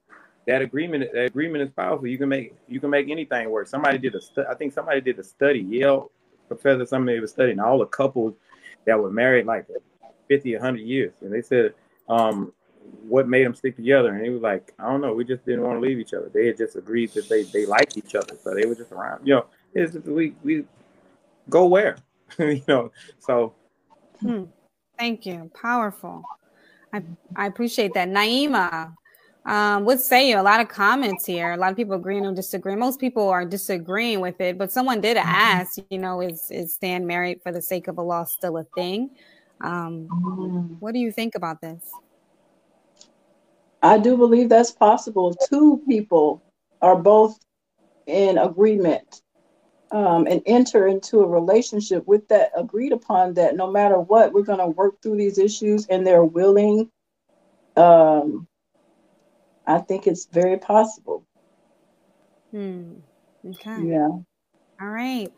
that agreement that agreement is powerful. You can make you can make anything work. Somebody did a stu- I think somebody did a study. Yale professor somebody was studying all the couples that were married like 50 100 years and they said um, what made them stick together. And he was like, I don't know, we just didn't want to leave each other. They had just agreed that they they liked each other, so they were just around. You know, it's just, we we go where, you know. So,
hmm. thank you, powerful. I I appreciate that, Naima. Um, what say you? A lot of comments here. A lot of people agreeing or disagreeing. Most people are disagreeing with it, but someone did mm-hmm. ask, you know, is is staying married for the sake of Allah still a thing? Um, mm-hmm. what do you think about this?
I do believe that's possible. Two people are both in agreement um, and enter into a relationship with that agreed upon that no matter what, we're going to work through these issues and they're willing. Um, I think it's very possible.
Hmm. Okay.
Yeah.
All right.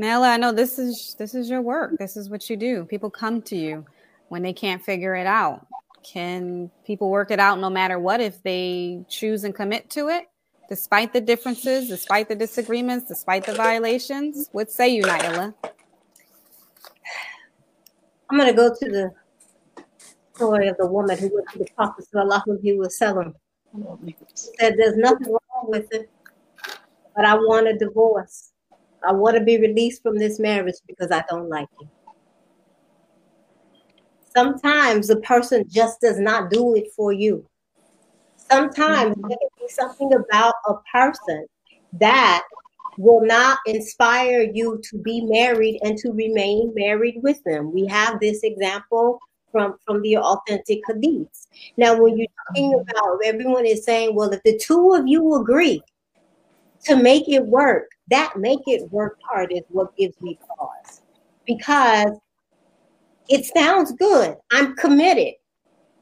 Naaila, I know this is this is your work. This is what you do. People come to you when they can't figure it out. Can people work it out no matter what if they choose and commit to it, despite the differences, despite the disagreements, despite the violations? What say you, Naaila?
I'm going to go to the story of the woman who went to the Prophet Sallallahu Alaihi Wasallam. Said there's nothing wrong with it, but I want a divorce. I want to be released from this marriage because I don't like it sometimes the person just does not do it for you. Sometimes mm-hmm. there can be something about a person that will not inspire you to be married and to remain married with them. We have this example from, from the authentic hadiths. Now, when you're talking
Mm-hmm.
about everyone is saying, well, if the two of you agree to make it work, that make it work part is what gives me pause. Because it sounds good. I'm committed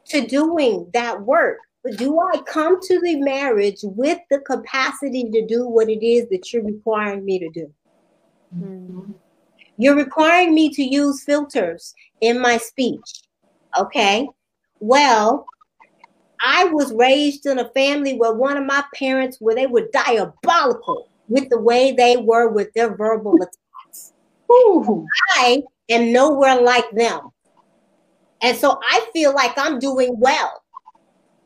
to doing that work. But do I come to the marriage with the capacity to do what it is that you're requiring me to do?
Mm-hmm.
You're requiring me to use filters in my speech. Okay. Well, I was raised in a family where one of my parents where they were diabolical with the way they were with their verbal attacks.
Ooh.
I am nowhere like them. And so I feel like I'm doing well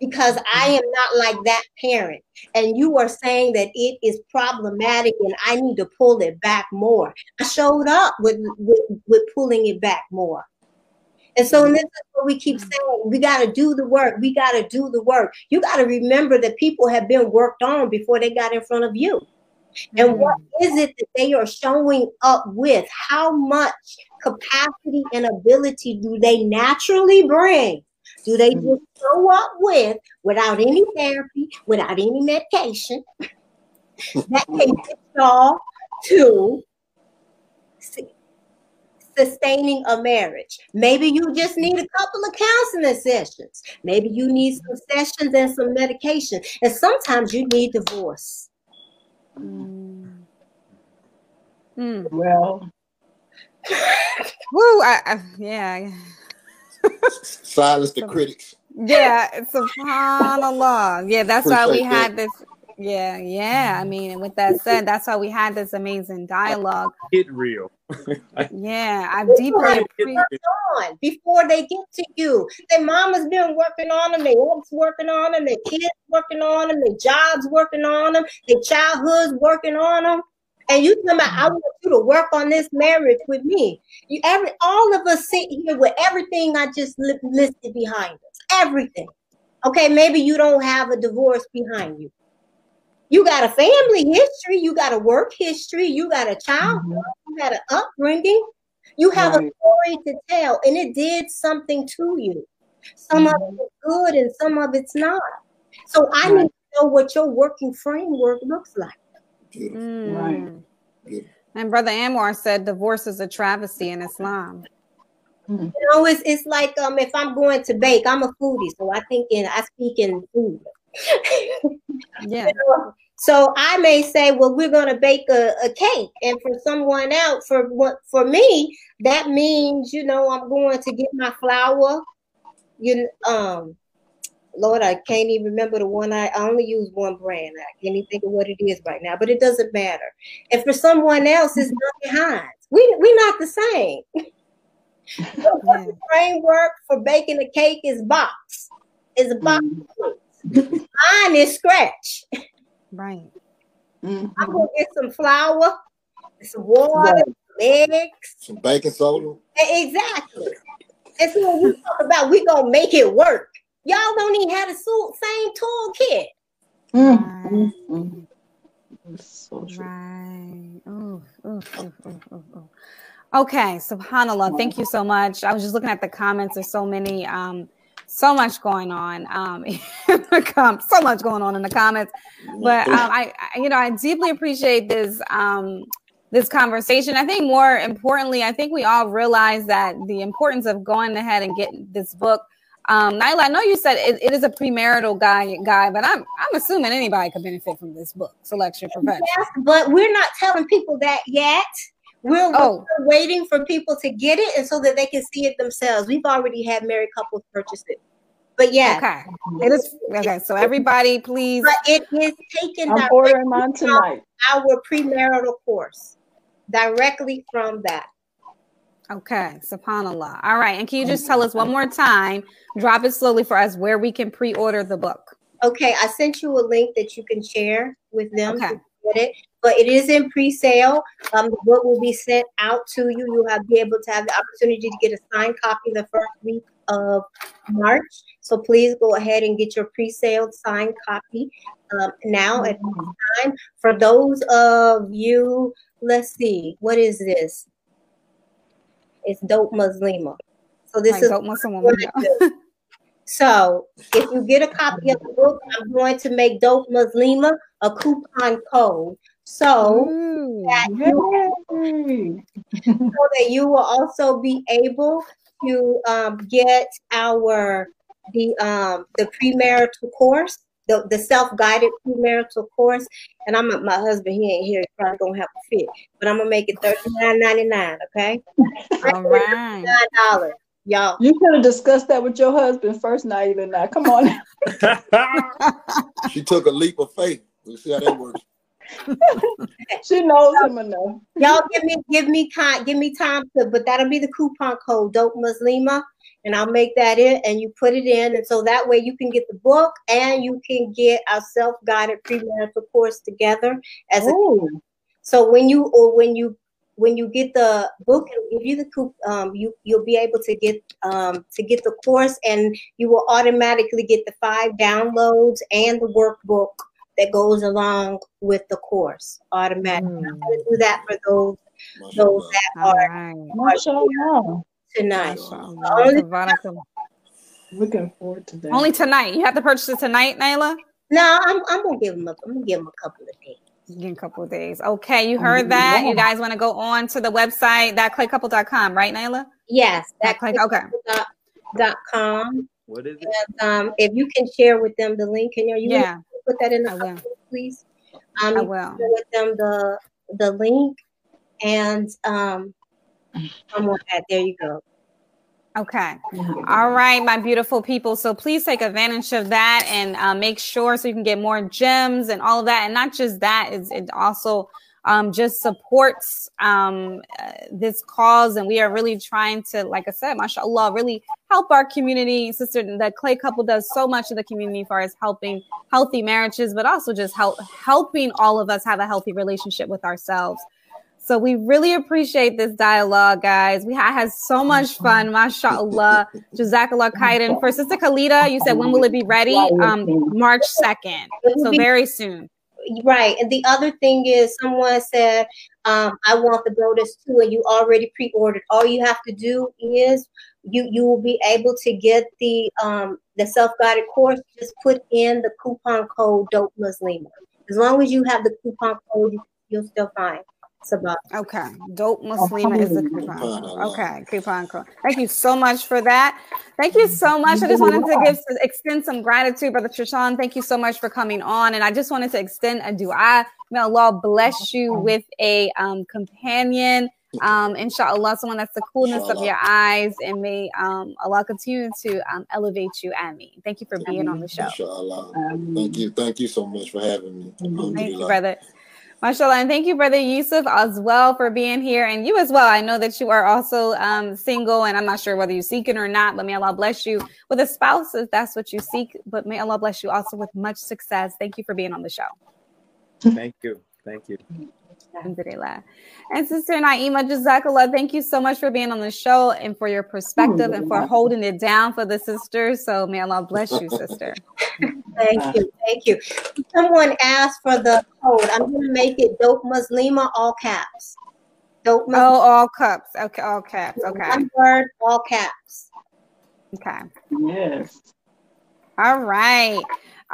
because I mm-hmm. am not like that parent. And you are saying that it is problematic and I need to pull it back more. I showed up with, with, with pulling it back more. And so this is what we keep mm. saying. We got to do the work. We got to do the work. You got to remember that people have been worked on before they got in front of you. And mm. what is it that they are showing up with? How much capacity and ability do they naturally bring? Do they mm. just show up with without any therapy, without any medication that can get y'all to sustaining a marriage? Maybe you just need a couple of counseling sessions. Maybe you need some sessions and some medication. And sometimes you need divorce.
Mm. Mm.
Well,
Woo! I, I, yeah,
Silence the critics.
yeah. It's a subhanallah. Yeah, that's why we
that.
had this. Yeah, yeah. I mm. mean, and with that said, that's why we had this amazing dialogue.
Get real.
Yeah, I deeply
Right. on before they get to you. Their mama's been working on them, their ex working on them, their kids working on them, their jobs working on them, their childhoods working on them. And you tell me, I want you to work on this marriage with me. You every all of us sit here with everything I just li- listed behind us. Everything. Okay, maybe you don't have a divorce behind you. You got a family history, you got a work history, you got a childhood, you got an upbringing. You have a story to tell, and it did something to you. Some of it is good and some of it's not. So I
Right.
need to know what your working framework looks like.
Beautiful.
Right.
Mm. And Brother Anwar said divorce is a travesty in Islam.
You know, it's it's like um if I'm going to bake, I'm a foodie, so I think in I speak in food.
Yeah.
So I may say, well, we're going to bake a, a cake, and for someone else, for what for me, that means you know I'm going to get my flour. You um, Lord, I can't even remember the one I, I only use one brand. I can't even think of what it is right now, but it doesn't matter. And for someone else, it's Duncan Hines. We we're not the same. The
Yeah.
framework for baking a cake is box. Is a box.
Mm.
Mine is scratch.
Right.
Mhm.
I'm gonna get some flour, some water,
Right.
some eggs.
Some baking soda.
Exactly. And so when you talk about we gonna make it work, y'all don't even have the same toolkit.
Mm, mm, mm. So.
Right. Okay, subhanallah. Thank you so much. I was just looking at the comments. There's so many, um, so much going on. Um, in the com- so much going on in the comments. But um, I, I, you know, I deeply appreciate this um, this conversation. I think more importantly, I think we all realize that the importance of going ahead and getting this book. Um, Naaila, I know you said it, it is a premarital guy, guy, but I'm I'm assuming anybody could benefit from this book, Selection Perfection.
Yes, but we're not telling people that yet. We're,
Oh.
we're waiting for people to get it and so that they can see it themselves. We've already had married couples purchase it. But yeah,
Okay, mm-hmm. it is okay. So everybody, please.
but it is taken
I'm
directly
ordering mine tonight.
our premarital course directly from that.
Okay, subhanallah. All right, and can you just tell us one more time? Drop it slowly for us where we can pre-order the book.
Okay, I sent you a link that you can share with them
Okay.
to get it, but it is in pre-sale. Um, the book will be sent out to you. You'll have be able to have the opportunity to get a signed copy the first week of March. So please go ahead and get your pre-sale signed copy um, now at this time. For those of you, let's see, what is this? It's Dope Muslima. So this
Like
is
dope Muslim woman.
so if you get a copy of the book, I'm going to make Dope Muslima a coupon code. So
Ooh.
that you so that you will also be able to um, get our the um, the premarital course, the, the self-guided premarital course. And I'm my husband, he ain't here, he's probably gonna have to fit, but I'm gonna make it $39.99, okay?
All right.
Nine dollars. Y'all.
You could have discussed that with your husband first, Naaila. Now, come on.
She took a leap of faith. We'll see how that works.
she knows him enough.
Y'all give me give me time give me time to but that'll be the coupon code dope muslima and I'll make that in and you put it in and so that way you can get the book and you can get our self-guided premarital course together as a so when you or when you when you get the book it'll give you the coup um you you'll be able to get um to get the course and you will automatically get the five downloads and the workbook that goes along with the course automatically. I'm gonna do that for those those
Mashallah.
that
All
are
right.
mashallah.
tonight.
Mashallah.
Only-
Looking forward to that.
Only tonight. You have to purchase it tonight, Naaila?
No, I'm I'm gonna give them a I'm gonna give them a couple of days.
In a couple of days. Okay, you heard that. You guys want to go on to the website, thatclaycouple.com, right, Naaila?
Yes,
That
that
click. Okay.
dot, dot com.
what is it?
And, um, if you can share with them the link, can you, you
Yeah,
put that in the
I will.
please? Um,
I will.
with them the the link and um, I'm on that. There you go.
Okay. All right, my beautiful people. So please take advantage of that and uh, make sure so you can get more gems and all of that. And not just that, is it also um, just supports um, uh, this cause. And we are really trying to, like I said, mashallah, really help our community. Sister, the Clay couple does so much in the community as far as helping healthy marriages, but also just help helping all of us have a healthy relationship with ourselves. So we really appreciate this dialogue, guys. We ha- had so much fun, mashallah. Jazakallah khairan. For Sister Khalida, you said when will it be ready? Um, March 2nd. So very soon.
Right. And the other thing is someone said, um, I want the Brothers too, and you already pre-ordered. All you have to do is you you will be able to get the um the self-guided course. Just put in the coupon code Dope Muslima. As long as you have the coupon code, you, you'll still find Sabah.
Okay. Dope Muslima is the coupon
Coupon,
code. Okay. Coupon code. Thank you so much for that. Thank you so much. I just wanted to give extend some gratitude, Brother Trishan. Thank you so much for coming on. And I just wanted to extend a dua. May Allah bless you with a um, companion. Um, inshallah, someone that's the coolness of your eyes, and may um, Allah continue to um, elevate you and me. Thank you for being on the show.
Inshallah.
Um,
Thank you. Thank you so much for having me.
Thank you, brother. Mashallah. And thank you, brother Yusuf, as well, for being here. And you as well. I know that you are also um, single, and I'm not sure whether you seek it or not, but may Allah bless you with a spouse if that's what you seek. But may Allah bless you also with much success. Thank you for being on the show.
Thank you. Thank you.
Alhamdulillah. And Sister Naima Jazakallah, thank you so much for being on the show and for your perspective and for holding it down for the sisters. So may Allah bless you, sister.
Thank you, thank you. Someone asked for the code. I'm gonna make it Dope Muslima, all caps. Dope
Oh, all cups. Okay, all caps. Okay.
one word, all caps.
Okay.
yes.
All right.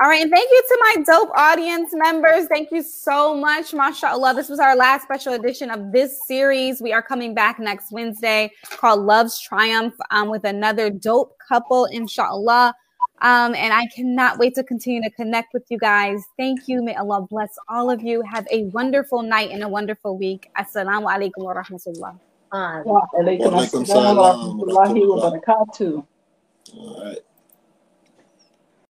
All right. And thank you to my dope audience members. Thank you so much. MashaAllah. This was our last special edition of this series. We are coming back next Wednesday called Love's Triumph um, with another dope couple, inshallah. Um, and I cannot wait to continue to connect with you guys. Thank you. May Allah bless all of you. Have a wonderful night and a wonderful week. Assalamu alaikum wa rahmatullah.
Fine.
Wa alaikum assalam wa rahmatullahi wa barakatuh.
All right.